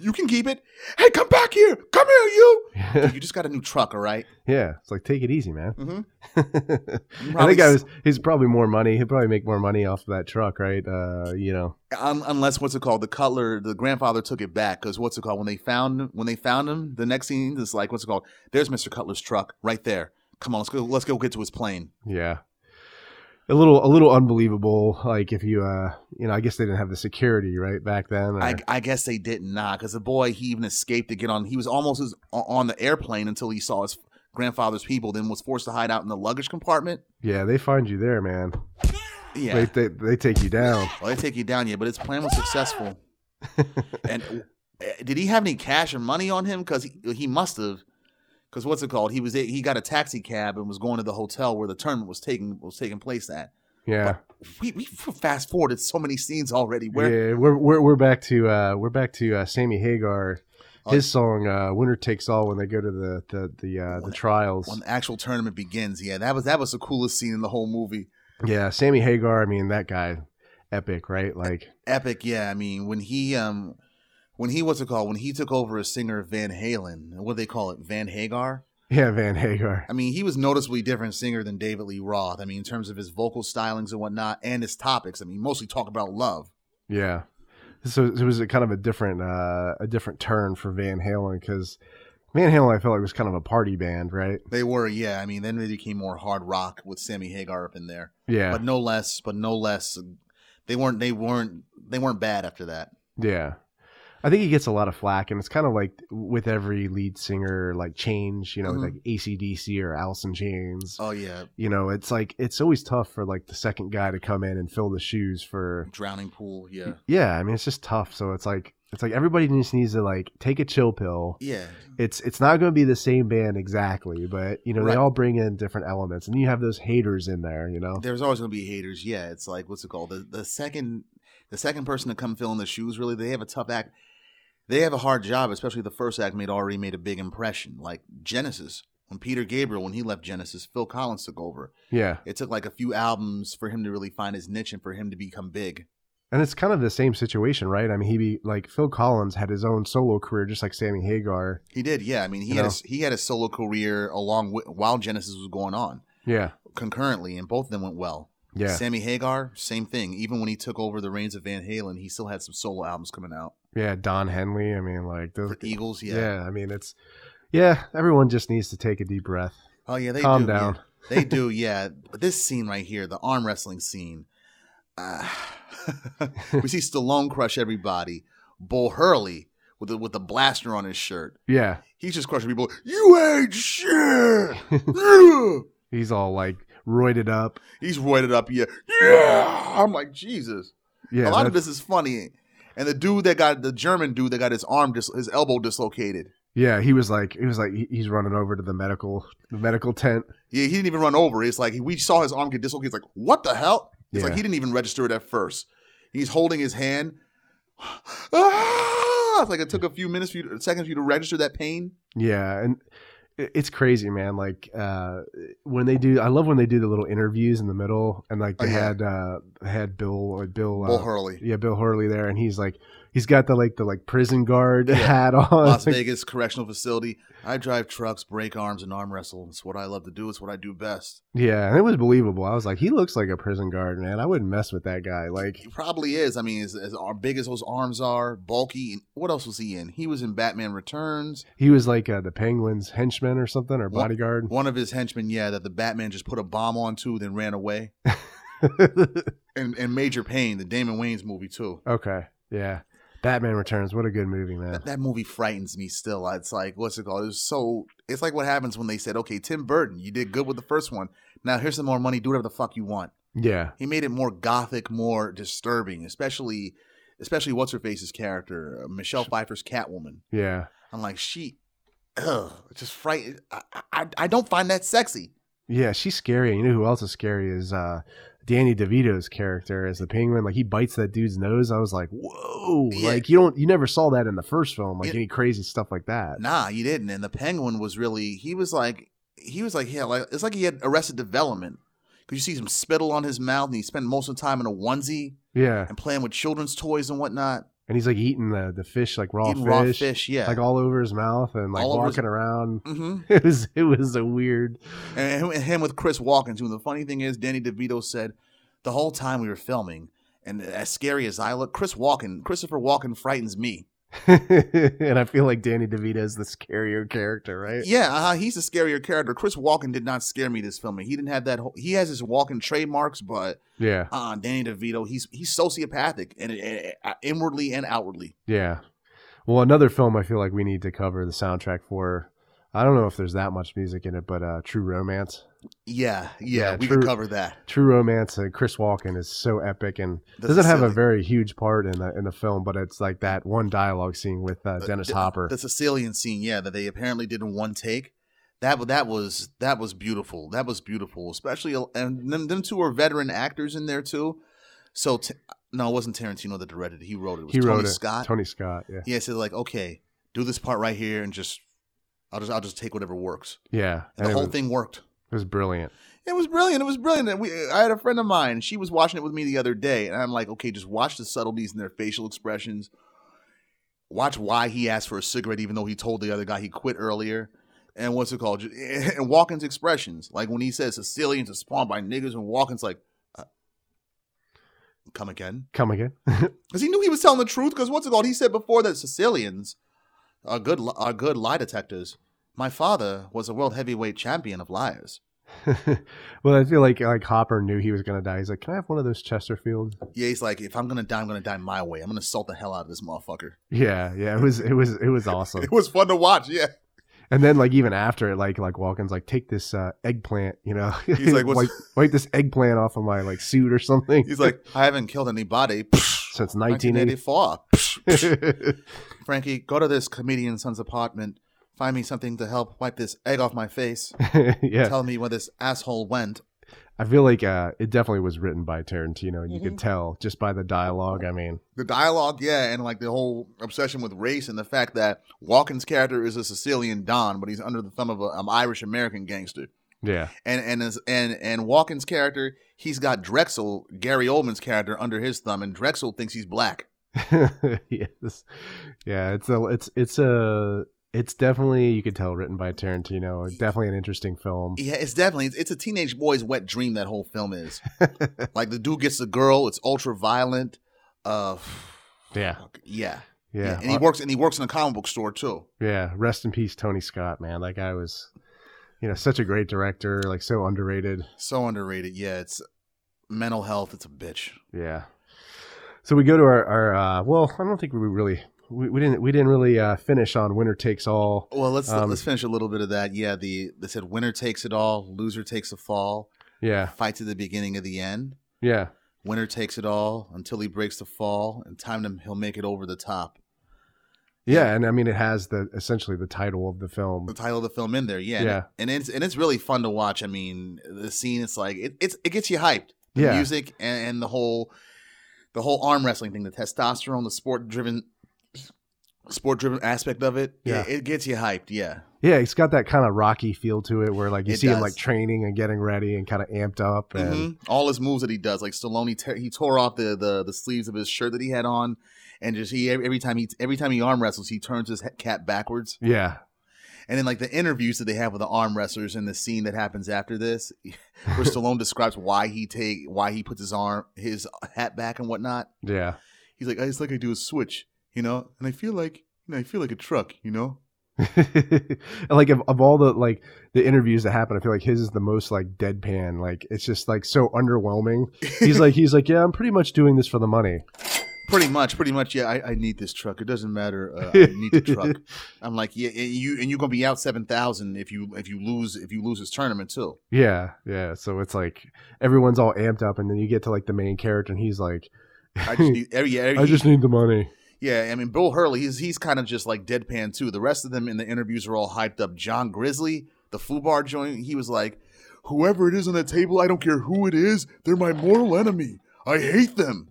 You can keep it. Hey, come back here. Come here, you. [LAUGHS] Dude, you just got a new truck, all right? yeah, it's like take it easy, man. Mm-hmm. [LAUGHS] I think I was. He's probably more money. He'll probably make more money off of that truck, right? Uh, you know. Un- unless what's it called? The Cutler, the grandfather took it back because what's it called? When they found when they found him, the next scene is like what's it called? There's Mr. Cutler's truck right there. Come on, let's go. Let's go get to his plane. Yeah. A little, a little unbelievable. Like if you, uh, you know, I guess they didn't have the security right back then. or- I, I guess they didn't nah, because the boy he even escaped to get on. He was almost as, on the airplane until he saw his grandfather's people. Then was forced to hide out in the luggage compartment. yeah, they find you there, man. Yeah, They, they, they take you down. well, they take you down, yeah, but his plan was successful. [LAUGHS] and uh, did he have any cash or money on him? Because he, he must have. Because what's it called? He was he got a taxi cab and was going to the hotel where the tournament was taking was taking place at. Yeah, We, we fast forwarded so many scenes already. Where yeah. We're, we're we're back to uh, we're back to uh, Sammy Hagar. Oh. His song uh, "Winner Takes All" when they go to the the the, uh, the trials. when the actual tournament begins, yeah, that was that was the coolest scene in the whole movie. Yeah, Sammy Hagar. I mean, that guy, epic, right? Like, Epic, yeah. I mean, when he um when he what's it called? When he took over as singer Van Halen, what do they call it? Van Hagar. yeah, Van Hagar. I mean, he was noticeably different singer than David Lee Roth. I mean, in terms of his vocal stylings and whatnot, and his topics. I mean, mostly talk about love. Yeah. So it was a kind of a different uh, a different turn for Van Halen because Van Halen I felt like was kind of a party band, right? They were, yeah. I mean, then they became more hard rock with Sammy Hagar up in there, Yeah, but no less. But no less, they weren't. They weren't. They weren't bad after that. yeah. I think he gets a lot of flack, and it's kind of like with every lead singer, like change, you know, Mhm. like ACDC or Alice in Chains. Oh yeah, You know, it's like it's always tough for like the second guy to come in and fill the shoes for. drowning pool. Yeah, Yeah, I mean it's just tough. So it's like it's like everybody just needs to like take a chill pill. yeah. it's it's not going to be the same band exactly, but you know Right. they all bring in different elements, and you have those haters in there. You know, There's always going to be haters. Yeah, it's like what's it called? The the second the second person to come fill in the shoes. Really, they have a tough act. They have a hard job, especially the first act made already made a big impression. Like Genesis, when Peter Gabriel, when he left Genesis, Phil Collins took over. yeah, It took like a few albums for him to really find his niche and for him to become big. and it's kind of the same situation, right? I mean, he be like Phil Collins had his own solo career, just like Sammy Hagar. He did, yeah. I mean, he You had know? a, he had a solo career along with, while Genesis was going on Yeah, concurrently, and both of them went well. yeah, Sammy Hagar, same thing. Even when he took over the reins of Van Halen, he still had some solo albums coming out yeah. Don Henley. I mean, like those. for Eagles. Yeah. yeah. I mean, it's yeah. Everyone just needs to take a deep breath. Oh yeah, they Calm do. yeah. down. They [LAUGHS] do. Yeah. But this scene right here, the arm wrestling scene, uh, [LAUGHS] we see Stallone crush everybody. Bull Hurley with the, with the blaster on his shirt. Yeah, He's just crushing people. You ain't shit. [LAUGHS] Yeah. he's all like roided up. He's roided up. Yeah. Yeah. I'm like Jesus. Yeah, a lot of this is funny. And the dude that got the German dude that got his arm, dis- his elbow dislocated. Yeah, he was like, he was like, he's running over to the medical, the medical tent. Yeah, he didn't even run over. It's like we saw his arm get dislocated. He's like, what the hell? It's like he didn't even register it at first. He's holding his hand. [SIGHS] Ah! It's like it took a few minutes for you, to, seconds for you to register that pain. Yeah, and it's crazy, man. Like uh, when they do, I love when they do the little interviews in the middle, and like Oh, they yeah. had uh, had Bill, uh, Bill, uh, Hurley, yeah, Bill Hurley there, and he's like, he's got the like the like prison guard Yeah. hat on. Las Vegas Correctional Facility. I drive trucks, break arms, and arm wrestle. It's what I love to do. It's what I do best. yeah, and it was believable. I was like, he looks like a prison guard, man. I wouldn't mess with that guy. Like, He probably is. I mean, as, as big as those arms are, bulky. What else was he in? He was in Batman Returns. he was like uh, the Penguin's henchman or something, or bodyguard. One of his henchmen, yeah, that the Batman just put a bomb onto, then ran away. [LAUGHS] And, and Major Payne, the Damon Wayans movie too. okay, yeah. Batman Returns. What a good movie, man. That, that movie frightens me still. It's like what's it called? It's so. It's like what happens when they said, "Okay, Tim Burton, you did good with the first one. Now here's some more money. Do whatever the fuck you want." Yeah, He made it more gothic, more disturbing, especially, especially what's her face's character, uh, Michelle Pfeiffer's Catwoman. yeah. I'm like, she, ugh, just frightened. I, I, I don't find that sexy. Yeah, she's scary. You know who else is scary is uh Danny DeVito's character as the penguin. Like he bites that dude's nose. I was like, whoa! Yeah. Like you don't, you never saw that in the first film. Like It- any crazy stuff like that. Nah, you didn't. And the Penguin was really, he was like, he was like, yeah, like it's like he had Arrested Development. Cause you see some spittle on his mouth, and he spent most of the time in a onesie Yeah, and playing with children's toys and whatnot. And he's like eating the the fish like raw Eating fish, raw fish, yeah. like all over his mouth and like All over his- walking around. [LAUGHS] hmm It was it was a weird. And him, and him with Chris Walken too. And the funny thing is, Danny DeVito said the whole time we were filming, and as scary as I look, Chris Walken, Christopher Walken frightens me. [LAUGHS] and I feel like Danny DeVito is the scarier character, right? Yeah, uh, he's a scarier character. Chris Walken did not scare me this film. He didn't have that. Whole, he has his Walken trademarks, but Yeah, uh, Danny DeVito, he's he's sociopathic and uh, inwardly and outwardly. yeah. Well, another film I feel like we need to cover the soundtrack for. I don't know if there's that much music in it, but uh, True Romance. Yeah, yeah, Yeah, we true. could cover that. True Romance and Chris Walken is so epic and The doesn't have a very huge part in the in the film, but it's like that one dialogue scene with uh, Dennis the- Hopper. The Sicilian scene, yeah, that they apparently did in one take. That that was that was beautiful. That was beautiful, especially and them, them two are veteran actors in there too. So t- no, it wasn't Tarantino that directed it. He wrote it. It was he Tony wrote it. Scott. Tony Scott. Yeah. Yeah, so like, okay, do this part right here, and just I'll just I'll just take whatever works. Yeah. And the whole was, thing worked. it was brilliant. It was brilliant. It was brilliant. And we, I had a friend of mine. She was watching it with me the other day, and I'm like, okay, just watch the subtleties in their facial expressions. Watch why he asked for a cigarette, even though he told the other guy he quit earlier. And what's it called? [LAUGHS] And Walken's expressions, like when he says Sicilians are spawned by niggers, and Walken's like, uh, "Come again." Come again. [LAUGHS] because he knew he was telling the truth. Because what's it called? He said before that Sicilians are good, are good lie detectors. My father was a world heavyweight champion of liars. [LAUGHS] well, I feel like like Hopper knew he was gonna die. He's like, "Can I have one of those Chesterfields?" Yeah, he's like, if I'm gonna die, I'm gonna die my way. I'm gonna salt the hell out of this motherfucker. Yeah, yeah. It was it was it was [LAUGHS] awesome. It was fun to watch. Yeah, And then like even after it, like like Walken's like, "Take this uh, eggplant," you know. He's like, [LAUGHS] wipe, wipe this eggplant off of my like suit or something. he's like, I haven't killed anybody since 1980. 1984. Frankie, go to this comedian son's apartment. Find me something to help wipe this egg off my face. [LAUGHS] yeah, Tell me where this asshole went. I feel like uh, it definitely was written by Tarantino. You Mhm. could tell just by the dialogue. I mean, the dialogue, yeah, and like the whole obsession with race and the fact that Walken's character is a Sicilian Don, but he's under the thumb of an Irish American gangster. yeah, And and as, and and Walken's character, he's got Drexel, Gary Oldman's character, under his thumb, and Drexel thinks he's black. [LAUGHS] yes, yeah. It's a it's it's a it's definitely you could tell written by Tarantino. Definitely an interesting film. Yeah, it's definitely it's, a teenage boy's wet dream. That whole film is [LAUGHS] like the dude gets a girl. It's ultra violent. Uh, Yeah, yeah, yeah, and he Uh, works and he works in a comic book store too. yeah. Rest in peace, Tony Scott. Man, that guy was, you know, such a great director. Like so underrated. So underrated. Yeah, it's mental health. It's a bitch. Yeah. So we go to our, our uh, well, I don't think we really we, we didn't we didn't really uh, finish on winner takes all. Well, let's Um, let's finish a little bit of that. Yeah, the they said winner takes it all, loser takes a fall. Yeah, Fight to the beginning of the end. yeah, Winner takes it all until he breaks the fall, and time him he'll make it over the top. yeah, and I mean it has the essentially the title of the film. The title of the film in there, yeah, Yeah. and it's and it's really fun to watch. I mean, the scene it's like it it's, it gets you hyped. The Yeah. music and, and the whole the whole arm wrestling thing, the testosterone, the sport driven sport driven aspect of it. Yeah. it, it gets you hyped. Yeah, Yeah, it's got that kind of rocky feel to it, where like you It see him like training and getting ready and kind of amped up. And Mhm. all his moves that he does, like Stallone, he, te- he tore off the, the the sleeves of his shirt that he had on, and just he every every time he every time he arm wrestles, he turns his cap backwards. yeah, And then like the interviews that they have with the arm wrestlers and the scene that happens after this, [LAUGHS] where Stallone describes why he take why he puts his arm his hat back and whatnot. yeah, He's like, it's like I do a switch, you know, and I feel like you know I feel like a truck, you know. and [LAUGHS] like of, of all the like the interviews that happen, I feel like his is the most like deadpan. Like it's just like so underwhelming. He's [LAUGHS] like he's like yeah, I'm pretty much doing this for the money. Pretty much, pretty much. Yeah, I, I need this truck. It doesn't matter. Uh, I [LAUGHS] need the truck. I'm like, yeah, and you and you're gonna be out seven thousand if you if you lose if you lose this tournament too. Yeah, yeah. So it's like everyone's all amped up, and then you get to like the main character, and he's like, I just need [LAUGHS] every, every, I just need the money. yeah. I mean, Bill Hurley, he's he's kind of just like deadpan too. The rest of them in the interviews are all hyped up. John Grizzly, the Fubar joint, he was like, whoever it is on the table, I don't care who it is, they're my mortal enemy. I hate them.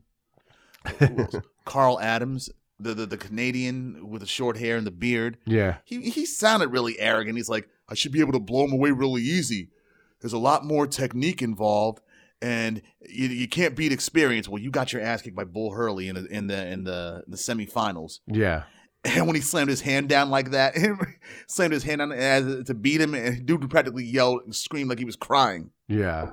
[LAUGHS] Carl Adams, the, the the Canadian with the short hair and the beard. Yeah, he he sounded really arrogant. He's like, I should be able to blow him away really easy. There's a lot more technique involved, and you, you can't beat experience. Well, you got your ass kicked by Bull Hurley in the in the in the the semifinals. Yeah. And when he slammed his hand down like that, [LAUGHS] slammed his hand down as to beat him, and dude practically yelled and screamed like he was crying. Yeah.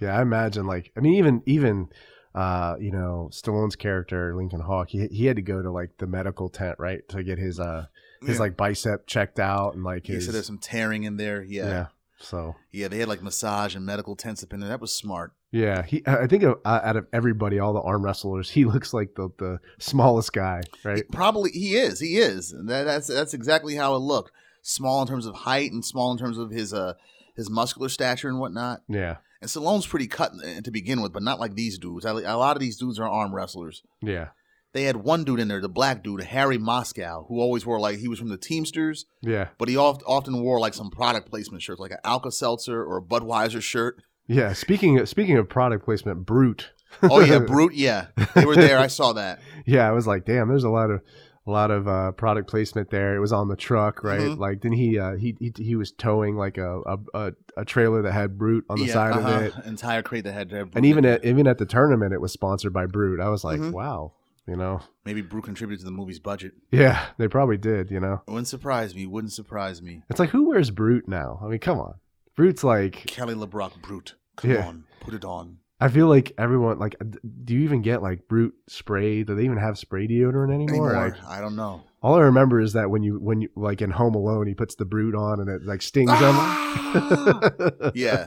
Yeah, I imagine like I mean even even uh, you know, Stallone's character, Lincoln Hawk, he he had to go to like the medical tent, right, to get his uh his Yeah. like bicep checked out and like He his said there's some tearing in there. yeah. Yeah. So. Yeah. They had like massage and medical tents up in there. That was smart. yeah, he I think of, uh, out of everybody, all the arm wrestlers, he [LAUGHS] looks like the the smallest guy, right? Probably he is. He is. That, that's that's exactly how it looked. Small in terms of height and small in terms of his uh his muscular stature and whatnot. Yeah. And Stallone's pretty cut uh, to begin with, but not like these dudes. A lot of these dudes are arm wrestlers. Yeah. They had one dude in there, the black dude, Harry Moscow, who always wore like he was from the Teamsters, Yeah. but he oft, often wore like some product placement shirts, like an Alka Seltzer or a Budweiser shirt. Yeah. Speaking of, speaking of product placement, Brute. Oh yeah, [LAUGHS] Brute, yeah, they were there. I saw that. [LAUGHS] Yeah, I was like, damn, there's a lot of a lot of uh, product placement there. It was on the truck, right? Mhm. Like, then he uh, he, he he was towing like a a, a, trailer that had Brute on the yeah, side uh-huh. of it, entire crate that had Brute and even it. at even at the tournament, it was sponsored by Brute. I was like, Mhm. wow, you know, maybe Brute contributed to the movie's budget. yeah, they probably did. You know, It wouldn't surprise me. Wouldn't surprise me. it's like who wears Brute now? I mean, come on, Brute's like Kelly LeBrock, Brute. Come Yeah. on, put it on. I feel like everyone like, do you even get like Brute spray? Do they even have spray deodorant anymore? Anymore, Like, I don't know. all I remember is that when you when you like in Home Alone, he puts the Brute on and it like stings Ah! him. [LAUGHS] Yeah.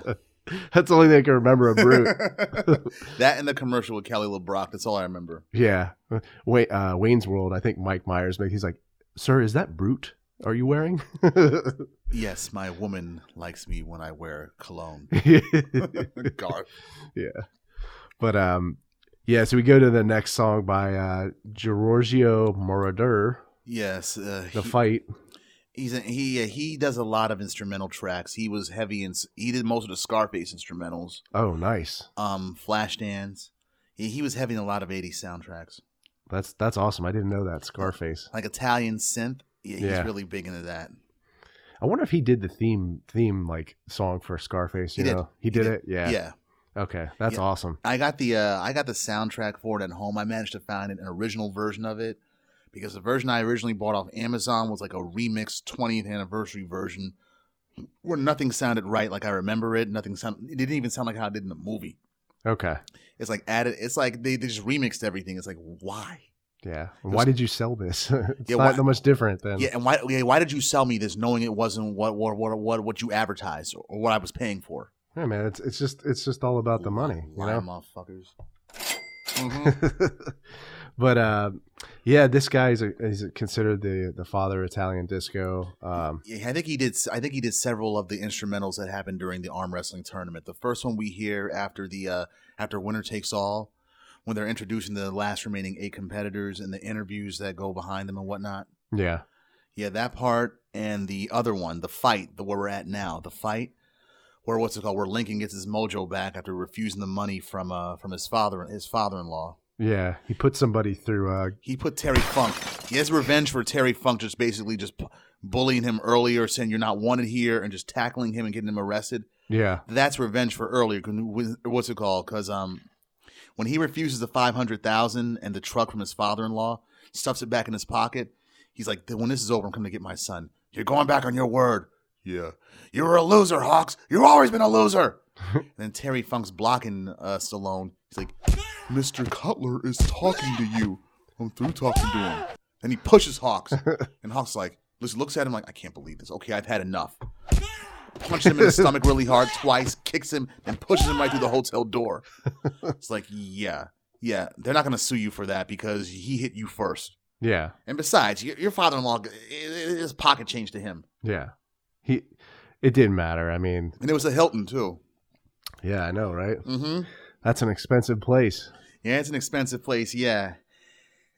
That's the only thing I can remember of Brute. [LAUGHS] that and the commercial with Kelly LeBrock. That's all I remember. yeah. Wait, uh, Wayne's World, I think Mike Myers makes he's like, Sir, is that Brute? Are you wearing? [LAUGHS] Yes, my woman likes me when I wear cologne. [LAUGHS] God. Yeah. But um yeah, so we go to the next song by uh Giorgio Moroder, Yes, uh, The he, Fight. he's a, he uh, he does a lot of instrumental tracks. He was heavy and he did most of the Scarface instrumentals. Oh, nice. Um, Flashdance. He he was heavy in a lot of '80s soundtracks, That's that's awesome. I didn't know that. Scarface. like Italian synth. Yeah, he's Yeah. really big into that. I wonder if he did the theme theme like song for Scarface, you He did. know. He did, it? Yeah. yeah. Okay. That's Yeah. awesome. I got the uh, I got the soundtrack for it at home. I managed to find an original version of it because the version I originally bought off Amazon was like a remix 20th anniversary version where nothing sounded right like I remember it. Nothing sound it didn't even sound like how it did in the movie. Okay. It's like added. It's like they, they just remixed everything. It's like why? Yeah. Why did you sell this? [LAUGHS] it's Yeah, not why- that much different than Yeah, and why? Yeah, why did you sell me this knowing it wasn't what what what what, what you advertised or what I was paying for? Yeah, man, it's it's just it's just all about the money, you Lying know. motherfuckers. [LAUGHS] Mhm. but uh, yeah, this guy is, a, is considered the the father of Italian disco. Um, Yeah, I think he did. I think he did several of the instrumentals that happened during the arm wrestling tournament. The first one we hear after the uh, after Winner Takes All, when they're introducing the last remaining eight competitors and the interviews that go behind them and whatnot. yeah, Yeah, that part and the other one, the fight, the where we're at now, the fight, where what's it called? Where Lincoln gets his mojo back after refusing the money from uh from his father his father in law. yeah. He put somebody through. Uh, He put Terry Funk. He has revenge for Terry Funk just basically just bullying him earlier, saying you're not wanted here, and just tackling him and getting him arrested. yeah, That's revenge for earlier. What's it called? Because um, when he refuses the five hundred thousand and the truck from his father-in-law, stuffs it back in his pocket. He's like, "When this is over, I'm coming to get my son. You're going back on your word. Yeah, you were a loser, Hawks. You've always been a loser." [LAUGHS] and then Terry Funk's blocking uh, Stallone. He's like, "Mr. Cutler is talking to you. I'm through talking to him." And he pushes Hawks, [LAUGHS] and Hawks like, looks at him like, "I can't believe this. Okay, I've had enough." Punches him in the stomach really hard twice, kicks him, and pushes him right through the hotel door. [LAUGHS] It's like, yeah, yeah, they're not going to sue you for that because he hit you first. yeah, And besides, your, your father-in-law it- it is pocket change to him, yeah. He. It didn't matter. I mean, and it was a Hilton too. yeah, I know, right? Mm-hmm. That's an expensive place. Yeah, it's an expensive place. Yeah.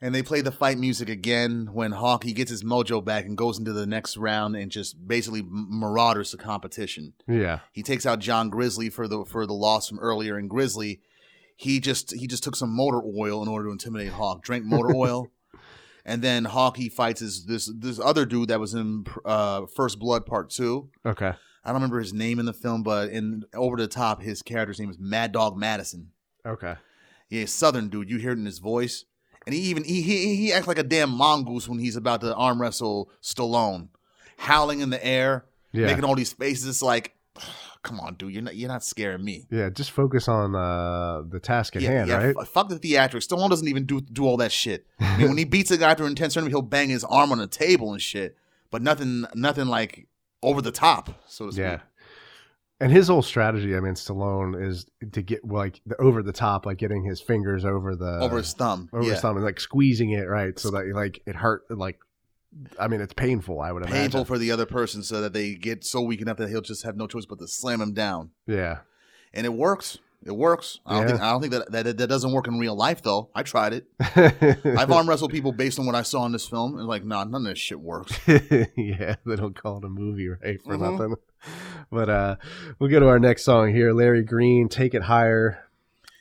And they play the fight music again when Hawk he gets his mojo back and goes into the next round and just basically marauders the competition. Yeah, He takes out John Grizzly for the for the loss from earlier. And Grizzly, he just he just took some motor oil in order to intimidate Hawk. Drank motor [LAUGHS] oil, and then Hawk he fights his this this other dude that was in uh, First Blood Part Two. okay, I don't remember his name in the film, but in Over the Top, his character's name is Mad Dog Madison. Okay. Yeah, Southern dude. You hear it in his voice, and he even he he, he acts like a damn mongoose when he's about to arm wrestle Stallone, howling in the air, Yeah. making all these faces. It's like, [SIGHS] come on, dude, you're not you're not scaring me. Yeah, just focus on uh, the task at yeah, hand, yeah, right? f- fuck the theatrics. Stallone doesn't even do do all that shit. [LAUGHS] I mean, when he beats a guy through intense tournament, he'll bang his arm on the table and shit, but nothing nothing like over the top, so to speak. Yeah. And his whole strategy, I mean, Stallone is to get like the over the top, like getting his fingers over the over his thumb. over yeah. his thumb and like squeezing it right so that like it hurt like I mean it's painful, I would imagine. Painful for the other person, so that they get so weak enough that he'll just have no choice but to slam him down. yeah. and it works. It works. I don't Yeah. think I don't think that, that that doesn't work in real life though. I tried it. [LAUGHS] I've arm wrestled people based on what I saw in this film, and like, nah, none of this shit works. [LAUGHS] yeah, they don't call it a movie, right? For Mhm. nothing. But uh we'll go to our next song here. Larry Greene, Take It Higher.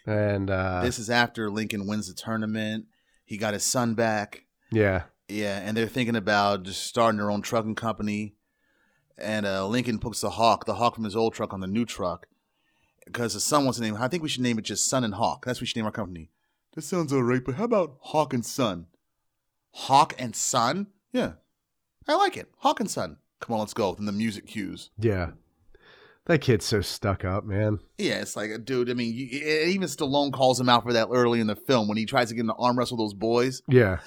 And uh this is after Lincoln wins the tournament. He got his son back. yeah. Yeah, and they're thinking about just starting their own trucking company. And uh, Lincoln puts the Hawk, the Hawk from his old truck, on the new truck because the son wants to name. I think we should name it just Son and Hawk. That's what we should name our company. That sounds all right, but how about Hawk and Son? Hawk and Son? Yeah, I like it. Hawk and Son. Come on, let's go. Then the music cues. Yeah. That kid's so stuck up, man. Yeah, it's like, a dude. I mean, you, even Stallone calls him out for that early in the film when he tries to get him to arm wrestle those boys. Yeah.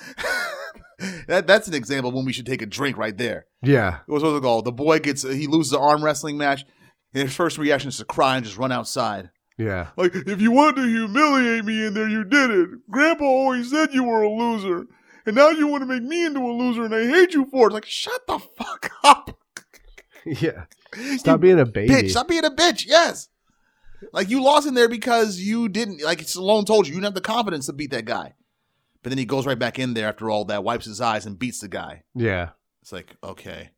[LAUGHS] that, that's an example of when we should take a drink right there. Yeah. It was what's it called? The boy gets he loses the arm wrestling match. And his first reaction is to cry and just run outside. Yeah. Like, if you wanted to humiliate me in there, you did it. Grandpa always said you were a loser. And now you want to make me into a loser and I hate you for it. Like, shut the fuck up. [LAUGHS] Yeah. Stop being a baby. Bitch, stop being a bitch. Yes. Like, you lost in there because you didn't, like Stallone told you, you didn't have the confidence to beat that guy. But then he goes right back in there after all that, wipes his eyes, and beats the guy. Yeah. It's like, okay.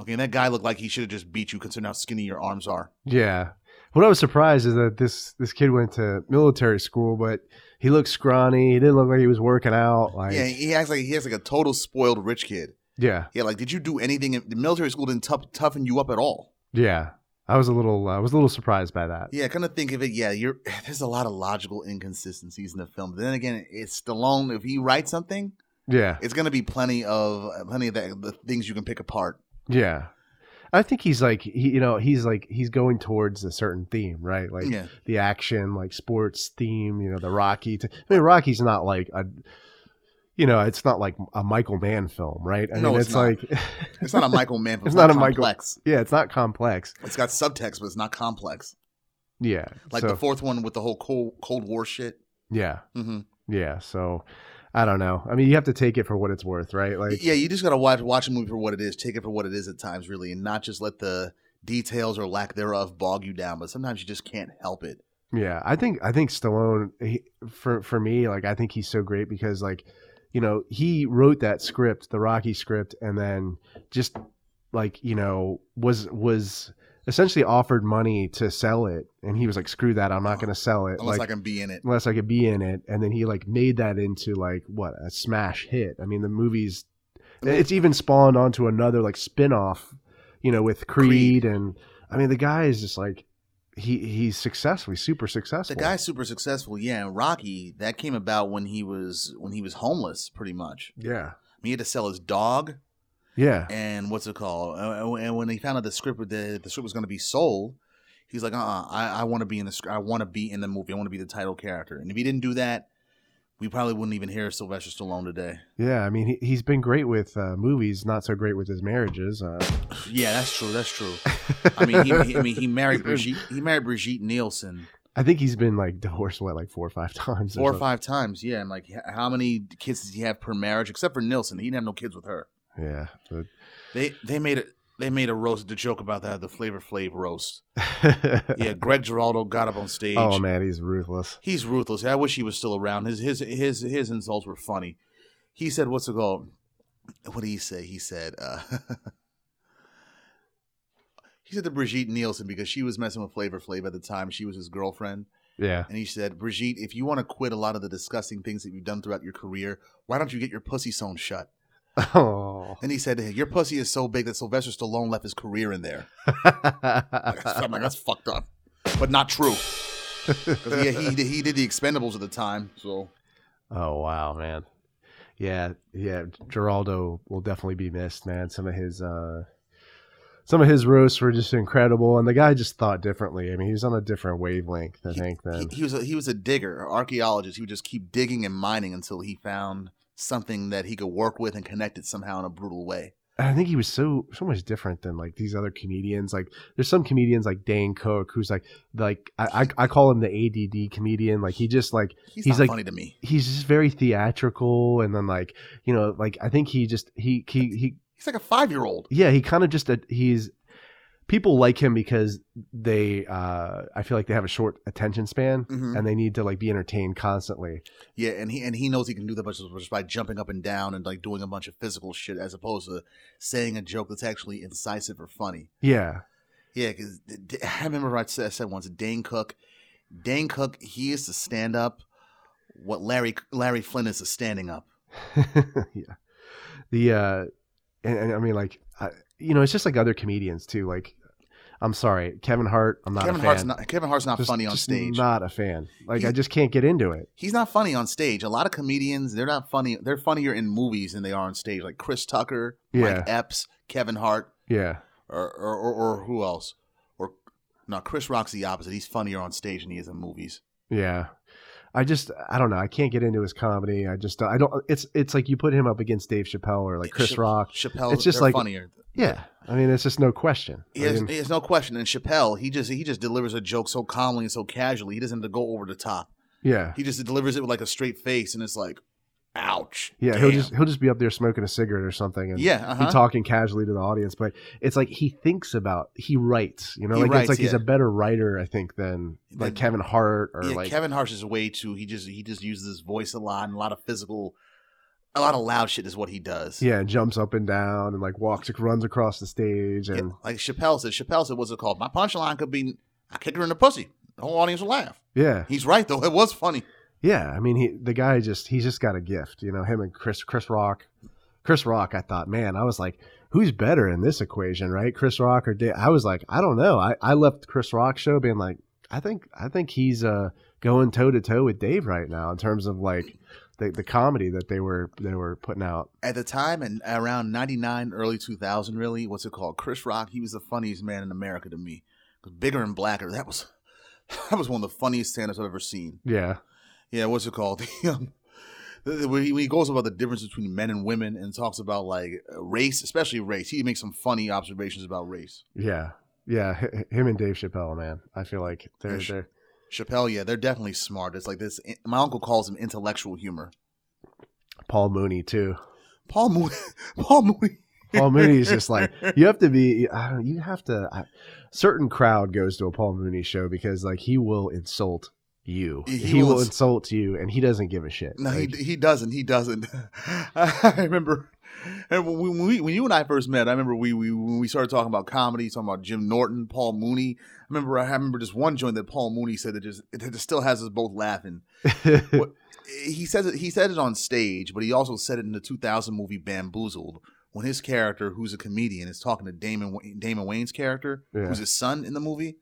Okay, and that guy looked like he should have just beat you considering how skinny your arms are. Yeah. What I was surprised is that this this kid went to military school, but he looked scrawny. He didn't look like he was working out. Like, Yeah, he acts like he has like a total spoiled rich kid. yeah, Yeah, like did you do anything? In, the military school didn't tough, toughen you up at all. yeah. I was a little, uh, I was a little surprised by that. Yeah, kind of think of it. Yeah, you're. [SIGHS] There's a lot of logical inconsistencies in the film. But then again, it's Stallone. If he writes something, Yeah, it's gonna be plenty of uh, plenty of the, the things you can pick apart. Yeah. I think he's like, he, you know, he's like, he's going towards a certain theme, right? Like yeah, the action, like sports theme. You know, the Rocky. T- I mean, Rocky's not like a, you know, it's not like a Michael Mann film, right? I No, mean, it's it's, not. like, [LAUGHS] it's not a Michael Mann. [LAUGHS] film. It's not a Michael- complex. yeah, it's not complex. It's got subtext, but it's not complex. Yeah, Like so- the fourth one with the whole Cold Cold War shit. yeah. hmm Yeah, so I don't know. I mean, you have to take it for what it's worth, right? Like, yeah, you just gotta watch watch a movie for what it is, take it for what it is at times, really, and not just let the details or lack thereof bog you down. But sometimes you just can't help it. yeah. I think I think Stallone he, for for me, like, I think he's so great because, like, you know, he wrote that script, the Rocky script, and then just like you know was was essentially offered money to sell it, and he was like, "Screw that, I'm not going [SIGHS] to sell it." Unless like, I can be in it. unless I could be in it. And then he like made that into like what a smash hit. I mean, the movie's it's even spawned onto another like spin-off, you know, with Creed, Creed. and I mean the guy is just like he he's successful, he's super successful. The guy's super successful, yeah. And Rocky, that came about when he was when he was homeless, pretty much. yeah, I mean, he had to sell his dog yeah, and what's it called? And when he found out the script the the script was going to be sold, he's like, uh, uh I, I want to be in the I want to be in the movie. I want to be the title character. And if he didn't do that, we probably wouldn't even hear Sylvester Stallone today. yeah. I mean, he, he's been great with uh, movies, not so great with his marriages. Uh, [SIGHS] Yeah, that's true. That's true. [LAUGHS] I mean, he, he- I mean, he married Brigitte. He married Brigitte Nielsen I think he's been like divorced what like four or five [LAUGHS] times. four or something. five times. Yeah, and like, how many kids does he have per marriage? Except for Nielsen, he didn't have no kids with her. Yeah. but- They they made it. They made a roast, the joke about that, the Flavor Flav roast. yeah. [LAUGHS] Yeah, Greg Giraldo got up on stage. Oh man, he's ruthless. He's ruthless. I wish he was still around. His his his his insults were funny. He said, "What's it called?" What did he say? He said, uh, [LAUGHS] "He said to Brigitte Nielsen because she was messing with Flavor Flav at the time. She was his girlfriend, Yeah. and he said, Brigitte, if you want to quit a lot of the disgusting things that you've done throughout your career, why don't you get your pussy sewn shut?" Oh. And he said, "Your pussy is so big that Sylvester Stallone left his career in there." [LAUGHS] I'm like, "That's fucked up," but not true. 'Cause he, he, did- he did the Expendables at the time, so oh wow, man. Yeah, yeah. Giraldo will definitely be missed, man. Some of his uh some of his roasts were just incredible, and the guy just thought differently. I mean, he was on a different wavelength, I think. he, he was a, he was a digger, archaeologist. He would just keep digging and mining until he found something that he could work with and connect it somehow in a brutal way. I think he was so so much different than like these other comedians. Like there's some comedians like Dane Cook who's like like I I, I call him the ADD comedian. Like he just like He's, He's like- funny to me. he's just very theatrical, and then like you know like I think he just he he he He's like a five year old. yeah he kind of just a, he's people like him because they uh I feel like they have a short attention span Mhm. and they need to like be entertained constantly. Yeah, and he and he knows he can do that just, just by jumping up and down and like doing a bunch of physical shit as opposed to saying a joke that's actually incisive or funny. Yeah. Yeah, because I remember I said, I said once, Dane Cook, Dane Cook, he is to stand up what Larry Larry Flynt is to standing up. [LAUGHS] yeah. The uh and, and I mean like I, you know it's just like other comedians too like I'm sorry Kevin Hart I'm not Kevin a fan. Hart's not Kevin Hart's not Just- funny on stage. Not a fan. Like He- I just can't get into it. He's not funny on stage. A lot of comedians, they're not funny. They're funnier in movies than they are on stage. Like Chris Tucker, Yeah. Mike Epps, Kevin Hart, Yeah. or or, or, or who else? Or no, Chris Rock's the opposite. He's funnier on stage than he is in movies. Yeah. I just I don't know. I can't get into his comedy. I just I don't it's it's like you put him up against Dave Chappelle or like Chris Ch- Rock. Chappelle, It's just like- funnier. Yeah. I mean it's just no question. I He has, mean, he has no question. And Chappelle, he just he just delivers a joke so calmly and so casually. He doesn't have to go over the top. yeah. He just delivers it with like a straight face, and it's like, ouch. Yeah, he'll just he'll just be up there smoking a cigarette or something and yeah, uh-huh. talking casually to the audience, but it's like he thinks about he writes, you know, He like writes, it's like he's a better writer, I think, than like Kevin Hart or yeah, like Kevin Hart's is way too. He just he just uses his voice a lot and a lot of physical, a lot of loud shit is what he does. yeah, jumps up and down and like walks runs across the stage Yeah, and like Chappelle said. Chappelle said, "What's it called? My punchline could be, I kick her in the pussy. The whole audience will laugh." yeah. He's right though. It was funny. Yeah, I mean, he the guy just he's just got a gift, you know. Him and Chris Chris Rock, Chris Rock. I thought, man, I was like, who's better in this equation, right? Chris Rock or Dave? I was like, I don't know. I I left Chris Rock show being like, I think I think he's uh going toe to toe with Dave right now in terms of like the the comedy that they were they were putting out. At the time, and around '99, early 2000, really, what's it called? Chris Rock. He was the funniest man in America to me Bigger and blacker. That was [LAUGHS] that was one of the funniest stand-ups I've ever seen. Yeah, Yeah, what's it called? [LAUGHS] Um, when he, goes about the difference between men and women and talks about like race, especially race, he makes some funny observations about race. yeah, yeah. Him and Dave Chappelle, man. I feel like they're Sh- they're Chappelle, yeah, they're definitely smart. It's like this. My uncle calls him intellectual humor. Paul Mooney too. Paul Mooney. [LAUGHS] Paul Mooney. Paul Mooney is just like [LAUGHS] you have to be. You have to. I, certain crowd goes to a Paul Mooney show because like he will insult you. He He, will will insult you, and he doesn't give a shit. No, Like, he he doesn't. He doesn't. [LAUGHS] I remember, and when, we, when we when you and I first met, I remember we, we when we started talking about comedy, talking about Jim Norton, Paul Mooney. I remember I remember just one joint that Paul Mooney said that just that still has us both laughing. [LAUGHS] What- he says it. He said it on stage, but he also said it in the 2000 movie Bamboozled when his character, who's a comedian, is talking to Damon Damon Wayans' character, Yeah. who's his son in the movie.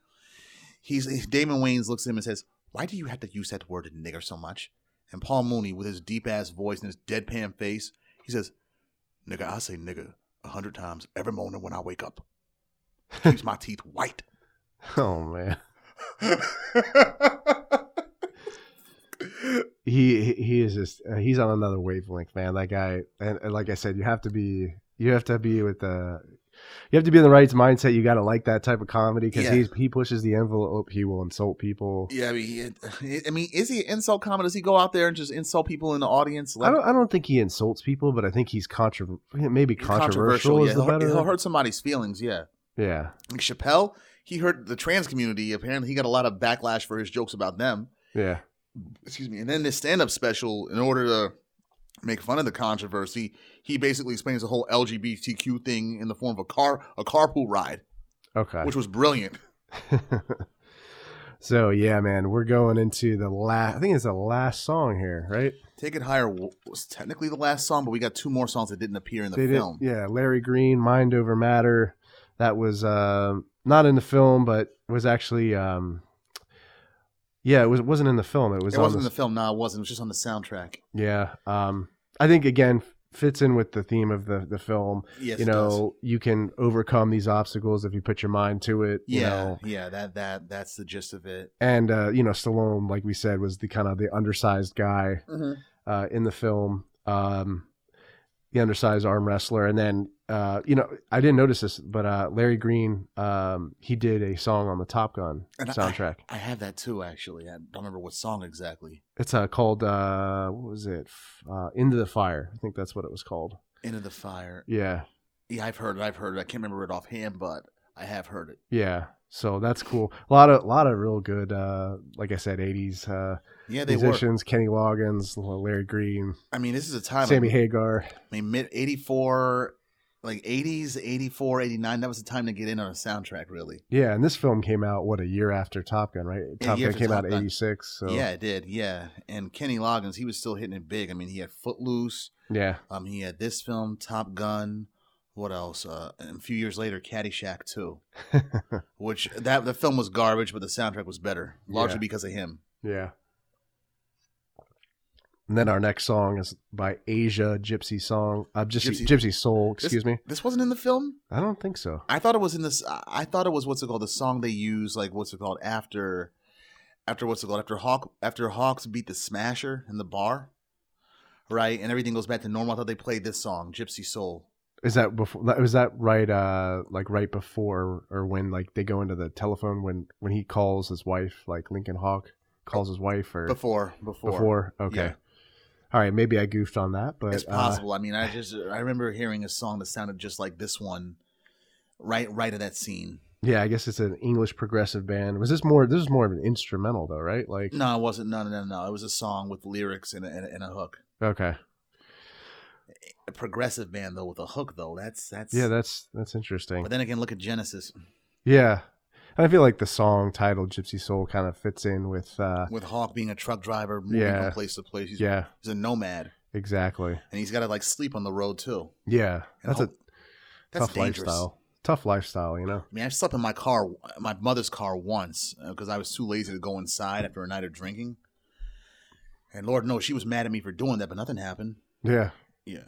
He's Damon Wayans looks at him and says, "Why do you have to use that word nigger so much?" And Paul Mooney, with his deep ass voice and his deadpan face, he says, "Nigga, I say nigga a hundred times every morning when I wake up. [LAUGHS] Keeps my teeth white." oh man, [LAUGHS] he he- is just uh, he's on another wavelength, man. That guy, and, and like I said, you have to be you have to be with the. You have to be in the right mindset. You got to like that type of comedy because Yeah. he's he pushes the envelope. He will insult people. yeah, I mean, he- I mean, is he an insult comic? Does he go out there and just insult people in the audience? I don't. I don't think he insults people, but I think he's controversial. Maybe controversial, yeah. is the He'll, better. he'll hurt somebody's feelings. Yeah, yeah, like Chappelle, he hurt the trans community. Apparently, he got a lot of backlash for his jokes about them. yeah, Excuse me. And then this stand-up special, in order to make fun of the controversy, he basically explains the whole LGBTQ thing in the form of a car a carpool ride, okay. which was brilliant. [LAUGHS] [LAUGHS] So yeah, man, we're going into the last. I think it's the last song here, right? Take It Higher was technically the last song, but we got two more songs that didn't appear in the They did- film. yeah, Larry Greene, Mind Over Matter. That was uh, not in the film, but was actually. Um, yeah, it was. It wasn't in the film. It was. It wasn't in the, the film. No, it wasn't. It was just on the soundtrack. Yeah. Um, I think again fits in with the theme of the the film. Yes, you know, you can overcome these obstacles if you put your mind to it. You Yeah, know, yeah. That that that's the gist of it. and uh, you know, Stallone, like we said, was the kind of the undersized guy uh, in the film, um, the undersized arm wrestler, and then uh, you know, I didn't notice this, but uh, Larry Greene, um, he did a song on the Top Gun And soundtrack. I have that too, actually. I don't remember what song exactly. It's uh, called uh, what was it? Uh, Into the Fire. I think that's what it was called. Into the Fire. Yeah, Yeah, I've heard it. I've heard it. I can't remember it offhand, but I have heard it. yeah. So that's cool. A lot of, a lot of real good, uh, like I said, '80s uh, Yeah, they were. musicians. Kenny Loggins, Larry Greene, I mean, this is a time. Sammy like, Hagar. I mean, mid '84, like '80s, '84, '89. That was the time to get in on a soundtrack, really. Yeah, and this film came out what a year after Top Gun, right? Top Gun came out Top Gun. '86. So Yeah, it did. Yeah, and Kenny Loggins, he was still hitting it big. I mean, he had Footloose. yeah, Um, he had this film, Top Gun. What else? Uh, and a few years later, Caddyshack too, [LAUGHS] which that the film was garbage, but the soundtrack was better, largely Yeah. because of him. yeah. And then our next song is by Asia Gypsy Song, uh, Gypsy, Gypsy- Gypsy Soul. Excuse me. This wasn't in the film. I don't think so. I thought it was in this. I thought it was what's it called? The song they use, like what's it called after, after what's it called? After Hawk, after Hawks beat the Smasher in the bar, right? And everything goes back to normal. I thought they played this song, Gypsy Soul. Is that before? Was that right? Uh, like right before or when like they go into the telephone when when he calls his wife, like Lincoln Hawk calls his wife or Before, before, before? Okay. Yeah. All right, maybe I goofed on that, but it's uh, possible. I mean, I just I remember hearing a song that sounded just like this one, right, right at that scene. yeah, I guess it's an English progressive band. Was this more? This is more of an instrumental though, right? Like No, it wasn't. No, no, no, no. It was a song with lyrics and a, and a, and a hook. okay, A progressive band though with a hook though. That's that's yeah, that's that's interesting. But then again, look at Genesis Yeah, I feel like the song titled "Gypsy Soul" kind of fits in with. uh with Hawk being a truck driver, moving Yeah. from place to place. He's, Yeah, he's a nomad, exactly. and he's got to like sleep on the road too. Yeah, And that's a that's tough dangerous. lifestyle. Tough lifestyle, you know. I mean, I slept in my car, my mother's car once because I was too lazy to go inside after a night of drinking. And Lord knows she was mad at me for doing that, but nothing happened. Yeah, Yeah,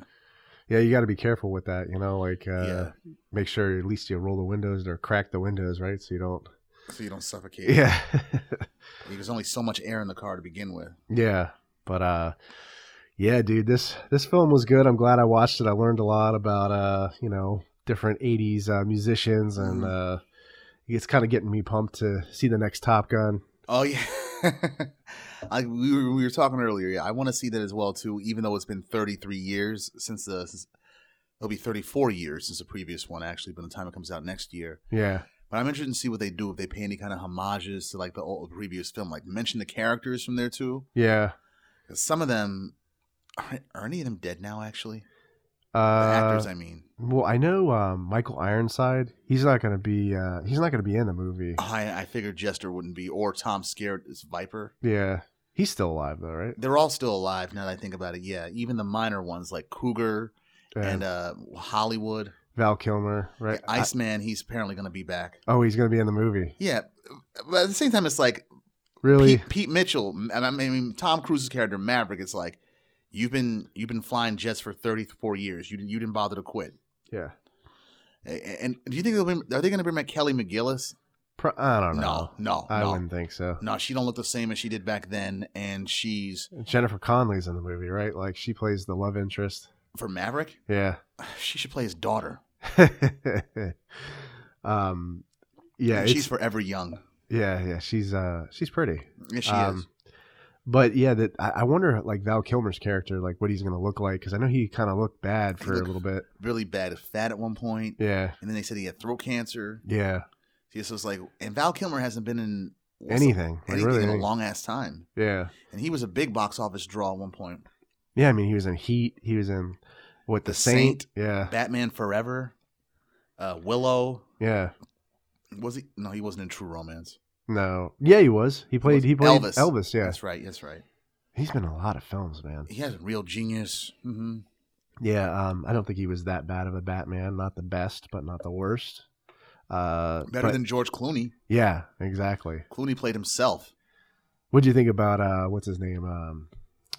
yeah. You got to be careful with that, you know. Like, uh Yeah. make sure at least you roll the windows or crack the windows, right? So you don't. so you don't suffocate. Yeah, There's only so much air in the car to begin with. yeah. But uh, yeah, dude. This this film was good. I'm glad I watched it. I learned a lot about uh, you know, different '80s uh, musicians, and Mhm. uh, it's kind of getting me pumped to see the next Top Gun. Oh yeah, [LAUGHS] I, we, were, we were talking earlier. Yeah, I want to see that as well too. Even though it's been 33 years since the, since, it'll be 34 years since the previous one actually. By the time it comes out next year, Yeah, but I'm interested to see what they do if they pay any kind of homages to like the old previous film, like mention the characters from there too. yeah. some of them are, are any of them dead now? Actually, the Uh, actors. I mean, Well, I know um, Michael Ironside. He's not going to be. Uh, he's not going to be in the movie. I, I figured Jester wouldn't be, or Tom Skerritt as Viper. Yeah, he's still alive though, right? They're all still alive now that I think about it. Yeah, even the minor ones like Cougar and uh, Hollywood. Val Kilmer, right? I- Iceman, he's apparently going to be back. oh, he's going to be in the movie. Yeah, but at the same time, it's like Really? Pete, Pete Mitchell. And I mean, Tom Cruise's character Maverick. It's like you've been you've been flying jets for thirty four years. You didn't you didn't bother to quit. Yeah. A- And do you think they'll bring, are they going to bring back Kelly McGillis? Pro- I don't know. No, no, I no. wouldn't think so. No, she don't look the same as she did back then, and she's Jennifer Connelly's in the movie, right? Like she plays the love interest. for Maverick. Yeah. [SIGHS] She should play his daughter. [LAUGHS] um, yeah, and she's forever young. yeah, yeah. She's uh, she's pretty. Yeah, she Um, is. But yeah, that I, I wonder like Val Kilmer's character, like what he's gonna look like, because I know he kind of looked bad for a little bit. Really bad, fat at one point, Yeah, and then they said he had throat cancer. yeah. He just was like, and Val Kilmer hasn't been in Anything, like, anything really in a long ass time, Yeah, and he was a big box office draw at one point. yeah. I mean, he was in Heat. He was in what the, The Saint. Saint. Yeah, Batman Forever, uh, Willow. yeah. Was he? No, he wasn't in True Romance. No. Yeah, he was. He played. He played Elvis. Elvis. yeah, That's right. That's right. he's been in a lot of films, man. He has a real genius. hmm Yeah. Um, I don't think he was that bad of a Batman. Not the best, but not the worst. Uh, Better but- than George Clooney. Yeah, exactly. Clooney played himself. What do you think about uh, what's his name? Um,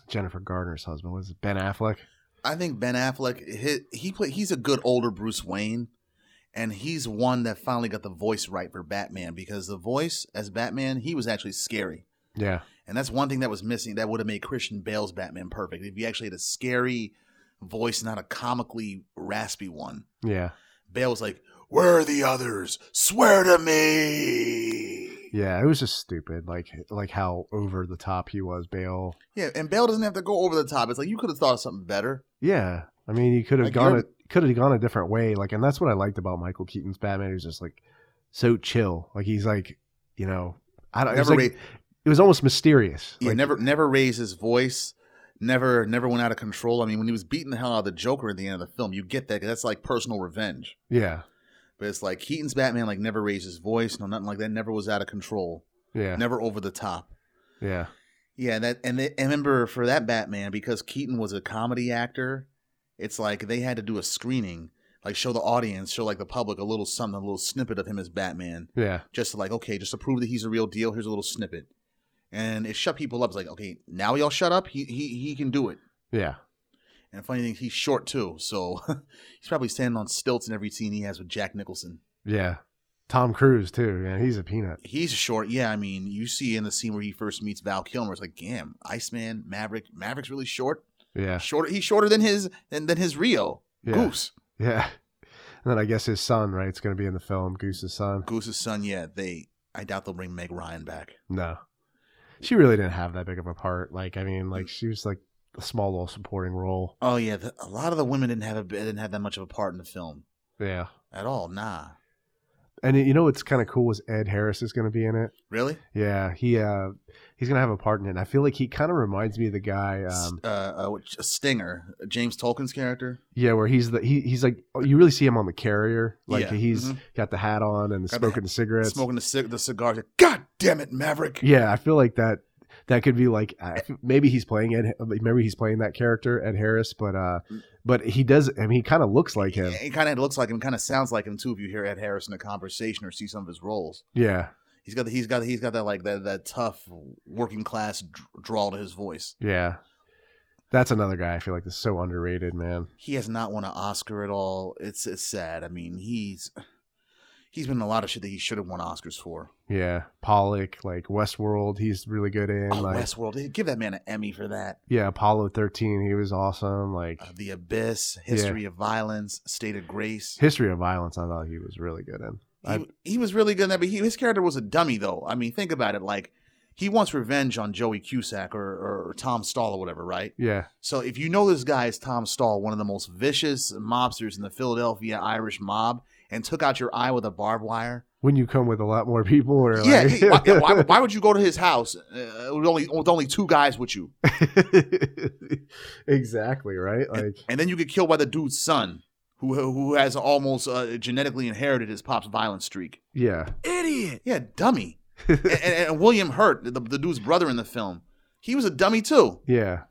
Jennifer Gardner's husband was it Ben Affleck? I think Ben Affleck he, he play, he's a good older Bruce Wayne and he's one that finally got the voice right for Batman because the voice as Batman he was actually scary. Yeah, And that's one thing that was missing that would have made Christian Bale's Batman perfect. If you actually had a scary voice not a comically raspy one. yeah, Bale was like, "Where are the others? Swear to me." yeah. It was just stupid, like like how over the top he was, Bale. Yeah, and Bale doesn't have to go over the top. It's like you could have thought of something better. Yeah, I mean, he could have Like, gone a could have gone a different way. Like, and that's what I liked about Michael Keaton's Batman. He was just like so chill. Like he's like, you know, I don't. It was, like, ra- it was almost mysterious. Yeah, Like, never never raised his voice. Never never went out of control. I mean, when he was beating the hell out of the Joker at the end of the film, you get that. that's like personal revenge. Yeah, But it's like Keaton's Batman like never raised his voice, no nothing like that. Never was out of control. yeah, Never over the top. yeah, Yeah, that and they, and remember for that Batman because Keaton was a comedy actor, it's like they had to do a screening, like show the audience, show like the public a little something, a little snippet of him as Batman, yeah, just to like okay, just to prove that he's a real deal. Here's a little snippet, and it shut people up. It's like okay, now y'all shut up. He he he can do it. yeah. And funny thing, he's short too, so [LAUGHS] he's probably standing on stilts in every scene he has with Jack Nicholson. Yeah. Tom Cruise too. Yeah, he's a peanut. He's a short, yeah. I mean, you see in the scene where he first meets Val Kilmer, it's like, damn, Iceman, Maverick. Maverick's really short. Yeah, Shorter. He's shorter than his than, than his RIO yeah, Goose. yeah. [LAUGHS] And then I guess his son, right? It's going to be in the film. Goose's son. Goose's son. Yeah, they. I doubt they'll bring Meg Ryan back. No, she really didn't have that big of a part. Like, I mean, like she was like a small little supporting role. Oh yeah, the, a lot of the women didn't have a didn't have that much of a part in the film Yeah. at all. Nah, And you know what's kind of cool is Ed Harris is going to be in it. really. Yeah, he uh he's gonna have a part in it. And I feel like he kind of reminds me of the guy. Um, uh, uh, which- Stinger, James Tolkan's character. yeah, where he's the he, he's like oh, you really see him on the carrier. Like Yeah, he's mhm. got the hat on and Got the smoking the, cigarettes. Smoking the cig- the cigars. God damn it, Maverick. Yeah, I feel like that. That could be like maybe he's playing Ed. Maybe he's playing that character Ed Harris, but uh, but he does. I mean, he kind of looks like him. He kind of looks like him, kind of sounds like him too. If you hear Ed Harris in a conversation or see some of his roles, Yeah, he's got the, he's got he's got that like that that tough working class drawl to his voice. yeah. That's another guy I feel like is so underrated, man. He has not won an Oscar at all. It's it's sad. I mean, he's he's been in a lot of shit that he should have won Oscars for. Yeah, Pollock, like Westworld, he's really good in. Oh, like, Westworld, give that man an Emmy for that. yeah, Apollo thirteen, he was awesome. Like Uh, the Abyss, History of Violence, State of Grace. History of Violence, I thought he was really good in. I- He, he was really good in that, but he, his character was a dummy, though. I mean, think about it. Like, he wants revenge on Joey Cusack or, or, or Tom Stall or whatever, right? Yeah, So if you know this guy is Tom Stall, one of the most vicious mobsters in the Philadelphia Irish mob, and took out your eye with a barbed wire, when you come with a lot more people, or yeah, like, why, yeah, why, [LAUGHS] why would you go to his house uh, with only with only two guys with you, [LAUGHS] exactly right. Like and then you get killed by the dude's son, who who has almost uh, genetically inherited his pop's violent streak? yeah, Idiot. Yeah, dummy. [LAUGHS] and, and, and William Hurt, the, the dude's brother in the film, he was a dummy too. yeah.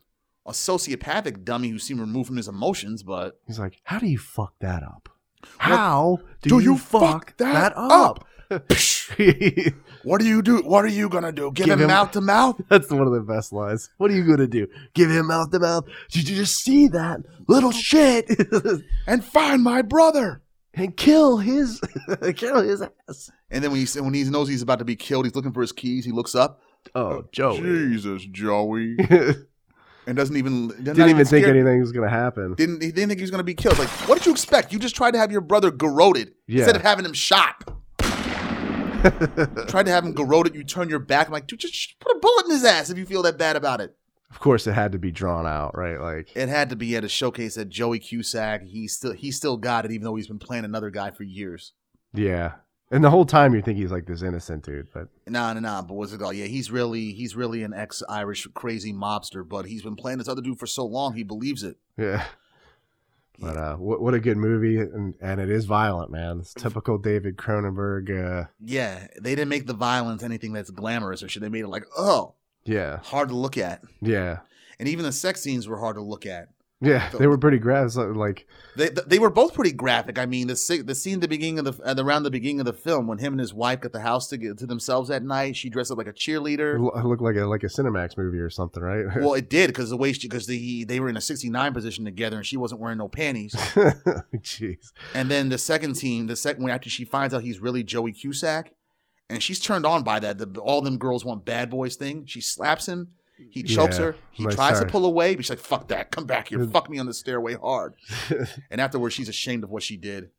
A sociopathic dummy who seemed removed from his emotions, but He's like, how do you fuck that up? How do, do you, you fuck, fuck that, that up? [LAUGHS] what do you do? What are you gonna do? Give, Give him him- mouth to mouth? [LAUGHS] That's one of the best lines. What are you gonna do? Give him mouth to mouth? Did you just see that little shit? [LAUGHS] and find my brother. and kill his, kill his ass. And then when he when he knows he's about to be killed, he's looking for his keys. He looks up. Oh, Joey. Jesus, Joey, and doesn't even didn't even think anything was gonna happen. Didn't he didn't think he was gonna be killed? Like, what did you expect? You just tried to have your brother garroted Yeah. instead of having him shot. [LAUGHS] tried to have him garroted. You turn your back. I'm like, dude, just put a bullet in his ass if you feel that bad about it. Of course, it had to be drawn out, right? Like, It had to be at a showcase that Joey Cusack. He still he still got it, even though he's been playing another guy for years. yeah. And the whole time you think he's like this innocent dude, but Nah, nah, nah. But what's it called? Yeah, he's really he's really an ex-Irish crazy mobster, but he's been playing this other dude for so long he believes it. yeah. But uh, what, what a good movie, and, and it is violent, man. It's typical David Cronenberg. Uh, Yeah, they didn't make the violence anything that's glamorous or should They made it like, oh, yeah, hard to look at. yeah, And even the sex scenes were hard to look at. Yeah. They were pretty graphic. Like, They they were both pretty graphic. I mean, the the scene at the beginning of the around the beginning of the film when him and his wife got the house to get to themselves at night. She dressed up like a cheerleader. it looked like a like a Cinemax movie or something, right? [LAUGHS] well, it did because the way she because the they were in a sixty nine position together and she wasn't wearing no panties. [LAUGHS] Jeez. And then the second scene, the second one after she finds out he's really Joey Cusack, and she's turned on by that. The, all them girls want bad boys thing. She slaps him. He chokes Yeah, her. He tries to pull away, but she's like, "Fuck that! Come back here! Fuck me on the stairway hard." [LAUGHS] And afterwards, she's ashamed of what she did.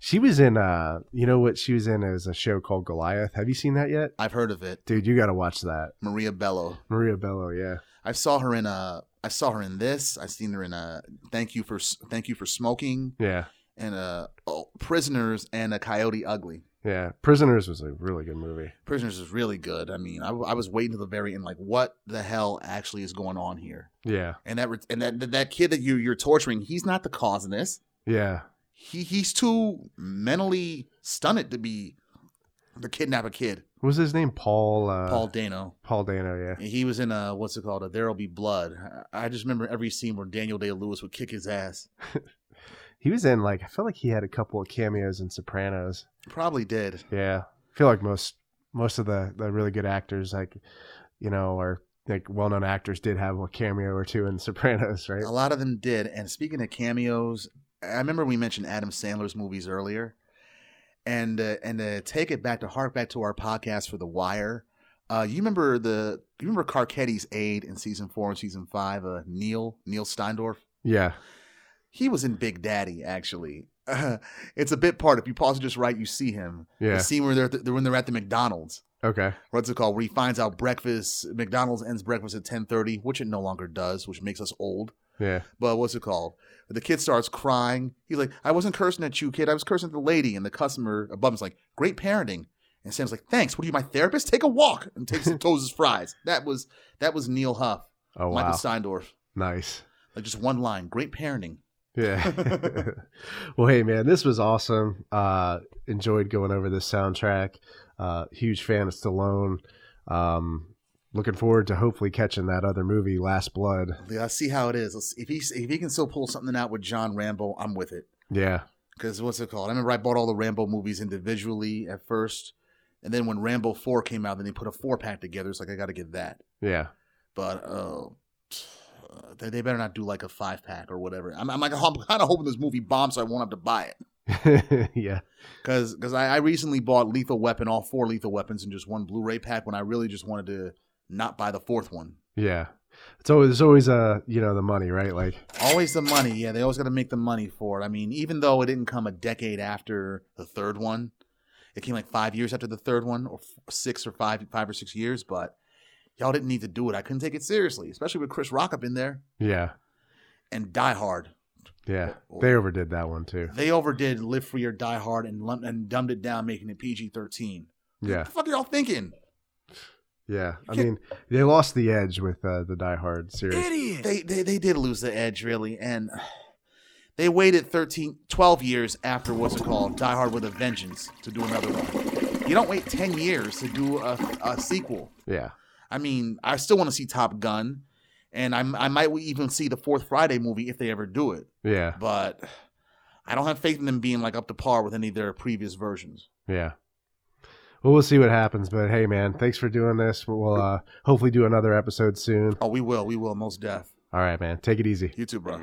She was in uh you know what she was in is a show called Goliath. Have you seen that yet? I've heard of it. Dude, you gotta watch that. Maria Bello. Maria Bello, yeah. I saw her in a. I saw her in this. I seen her in a. Thank you for Thank you for smoking Yeah. and a oh, Prisoners and a Coyote Ugly. Yeah. Prisoners was a really good movie. Prisoners is really good. I mean, I, I was waiting to the very end, like, what the hell actually is going on here? Yeah. And that and that that kid that you you're torturing, he's not the cause of this. Yeah. He he's too mentally stunted to be the kidnap a kid. What was his name? Paul uh Paul Dano. Paul Dano, yeah. He was in a what's it called? A There'll Be Blood. I I just remember every scene where Daniel Day Lewis would kick his ass. [LAUGHS] He was in like I feel like he had a couple of cameos in Sopranos. Probably did. Yeah. I feel like most most of the the really good actors like you know or like well known actors did have a cameo or two in [LAUGHS] Sopranos, right? A lot of them did. And speaking of cameos, I remember we mentioned Adam Sandler's movies earlier, and uh, and to take it back to hark back to our podcast for The Wire. Uh, you remember the you remember Carcetti's aide in season four and season five? Uh, Neil Neil Steintorf. Yeah. He was in Big Daddy actually. [LAUGHS] it's a bit part. If you pause it just right, you see him. Yeah. The scene where they're, they're when they're at the McDonald's. Okay. What's it called? Where he finds out breakfast McDonald's ends breakfast at ten thirty, which it no longer does, which makes us old. Yeah. But what's it called? The kid starts crying. He's like, I wasn't cursing at you, kid. I was cursing at the lady. And the customer above him's like, great parenting. And Sam's like, thanks. What are you, my therapist? Take a walk. And takes and Toes' fries. That was that was Neal Huff, Oh wow. Michael wow. Steintorf. Nice. Like just one line. Great parenting. Yeah. [LAUGHS] [LAUGHS] well, hey man, this was awesome. Uh enjoyed going over this soundtrack. Uh huge fan of Stallone. Um looking forward to hopefully catching that other movie Last Blood. Let's see how it is. Let's, if he if he can still pull something out with John Rambo, I'm with it. Yeah. Because what's it called? I remember I bought all the Rambo movies individually at first, and then when Rambo Four came out, then they put a four pack together. It's like I got to get that. Yeah. but uh, they, they better not do like a five pack or whatever. I'm, I'm like I'm kind of hoping this movie bombs, so I won't have to buy it. [LAUGHS] yeah. Because because I, I recently bought Lethal Weapon, all four Lethal Weapons, in just one Blu-ray pack when I really just wanted to not buy the fourth one. Yeah. It's always it's always uh you know the money, right? Like Always the money, yeah. They always got to make the money for it. I mean, even though it didn't come a decade after the third one, it came like five years after the third one, or f- six or five, five or six years. But y'all didn't need to do it. I couldn't take it seriously, especially with Chris Rock up in there yeah. and Die Hard. Yeah. They overdid that one too. They overdid Live Free or Die Hard and and dumbed it down, making it PG thirteen. Yeah. What the fuck are y'all thinking? Yeah. I mean, they lost the edge with uh, the Die Hard series. Idiot. They, they they did lose the edge really, and they waited 13, 12 years after what's it called, Die Hard with a Vengeance, to do another one. You don't wait ten years to do a, a sequel. Yeah. I mean, I still want to see Top Gun, and I I might even see the Fourth Friday movie if they ever do it. Yeah. But I don't have faith in them being like up to par with any of their previous versions. Yeah. Well, we'll see what happens, but hey, man, thanks for doing this. We'll uh, hopefully do another episode soon. Oh, we will, we will, most deaf. All right, man, take it easy. You too, bro.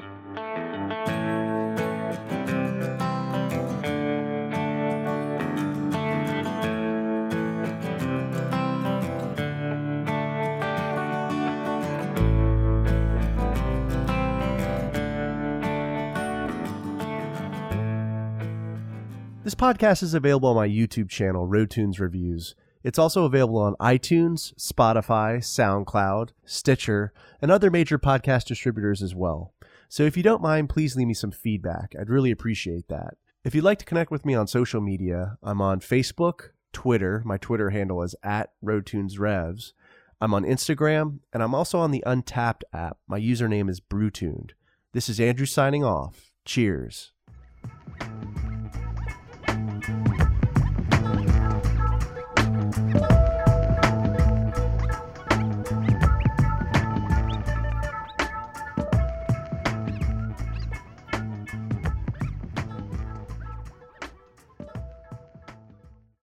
This podcast is available on my YouTube channel, RoadTunes Reviews. It's also available on iTunes, Spotify, SoundCloud, Stitcher, and other major podcast distributors as well. So if you don't mind, please leave me some feedback. I'd really appreciate that. If you'd like to connect with me on social media, I'm on Facebook, Twitter. My Twitter handle is at RoadTunesRevs. I'm on Instagram, and I'm also on the Untappd app. My username is Brewtuned. This is Andrew signing off. Cheers.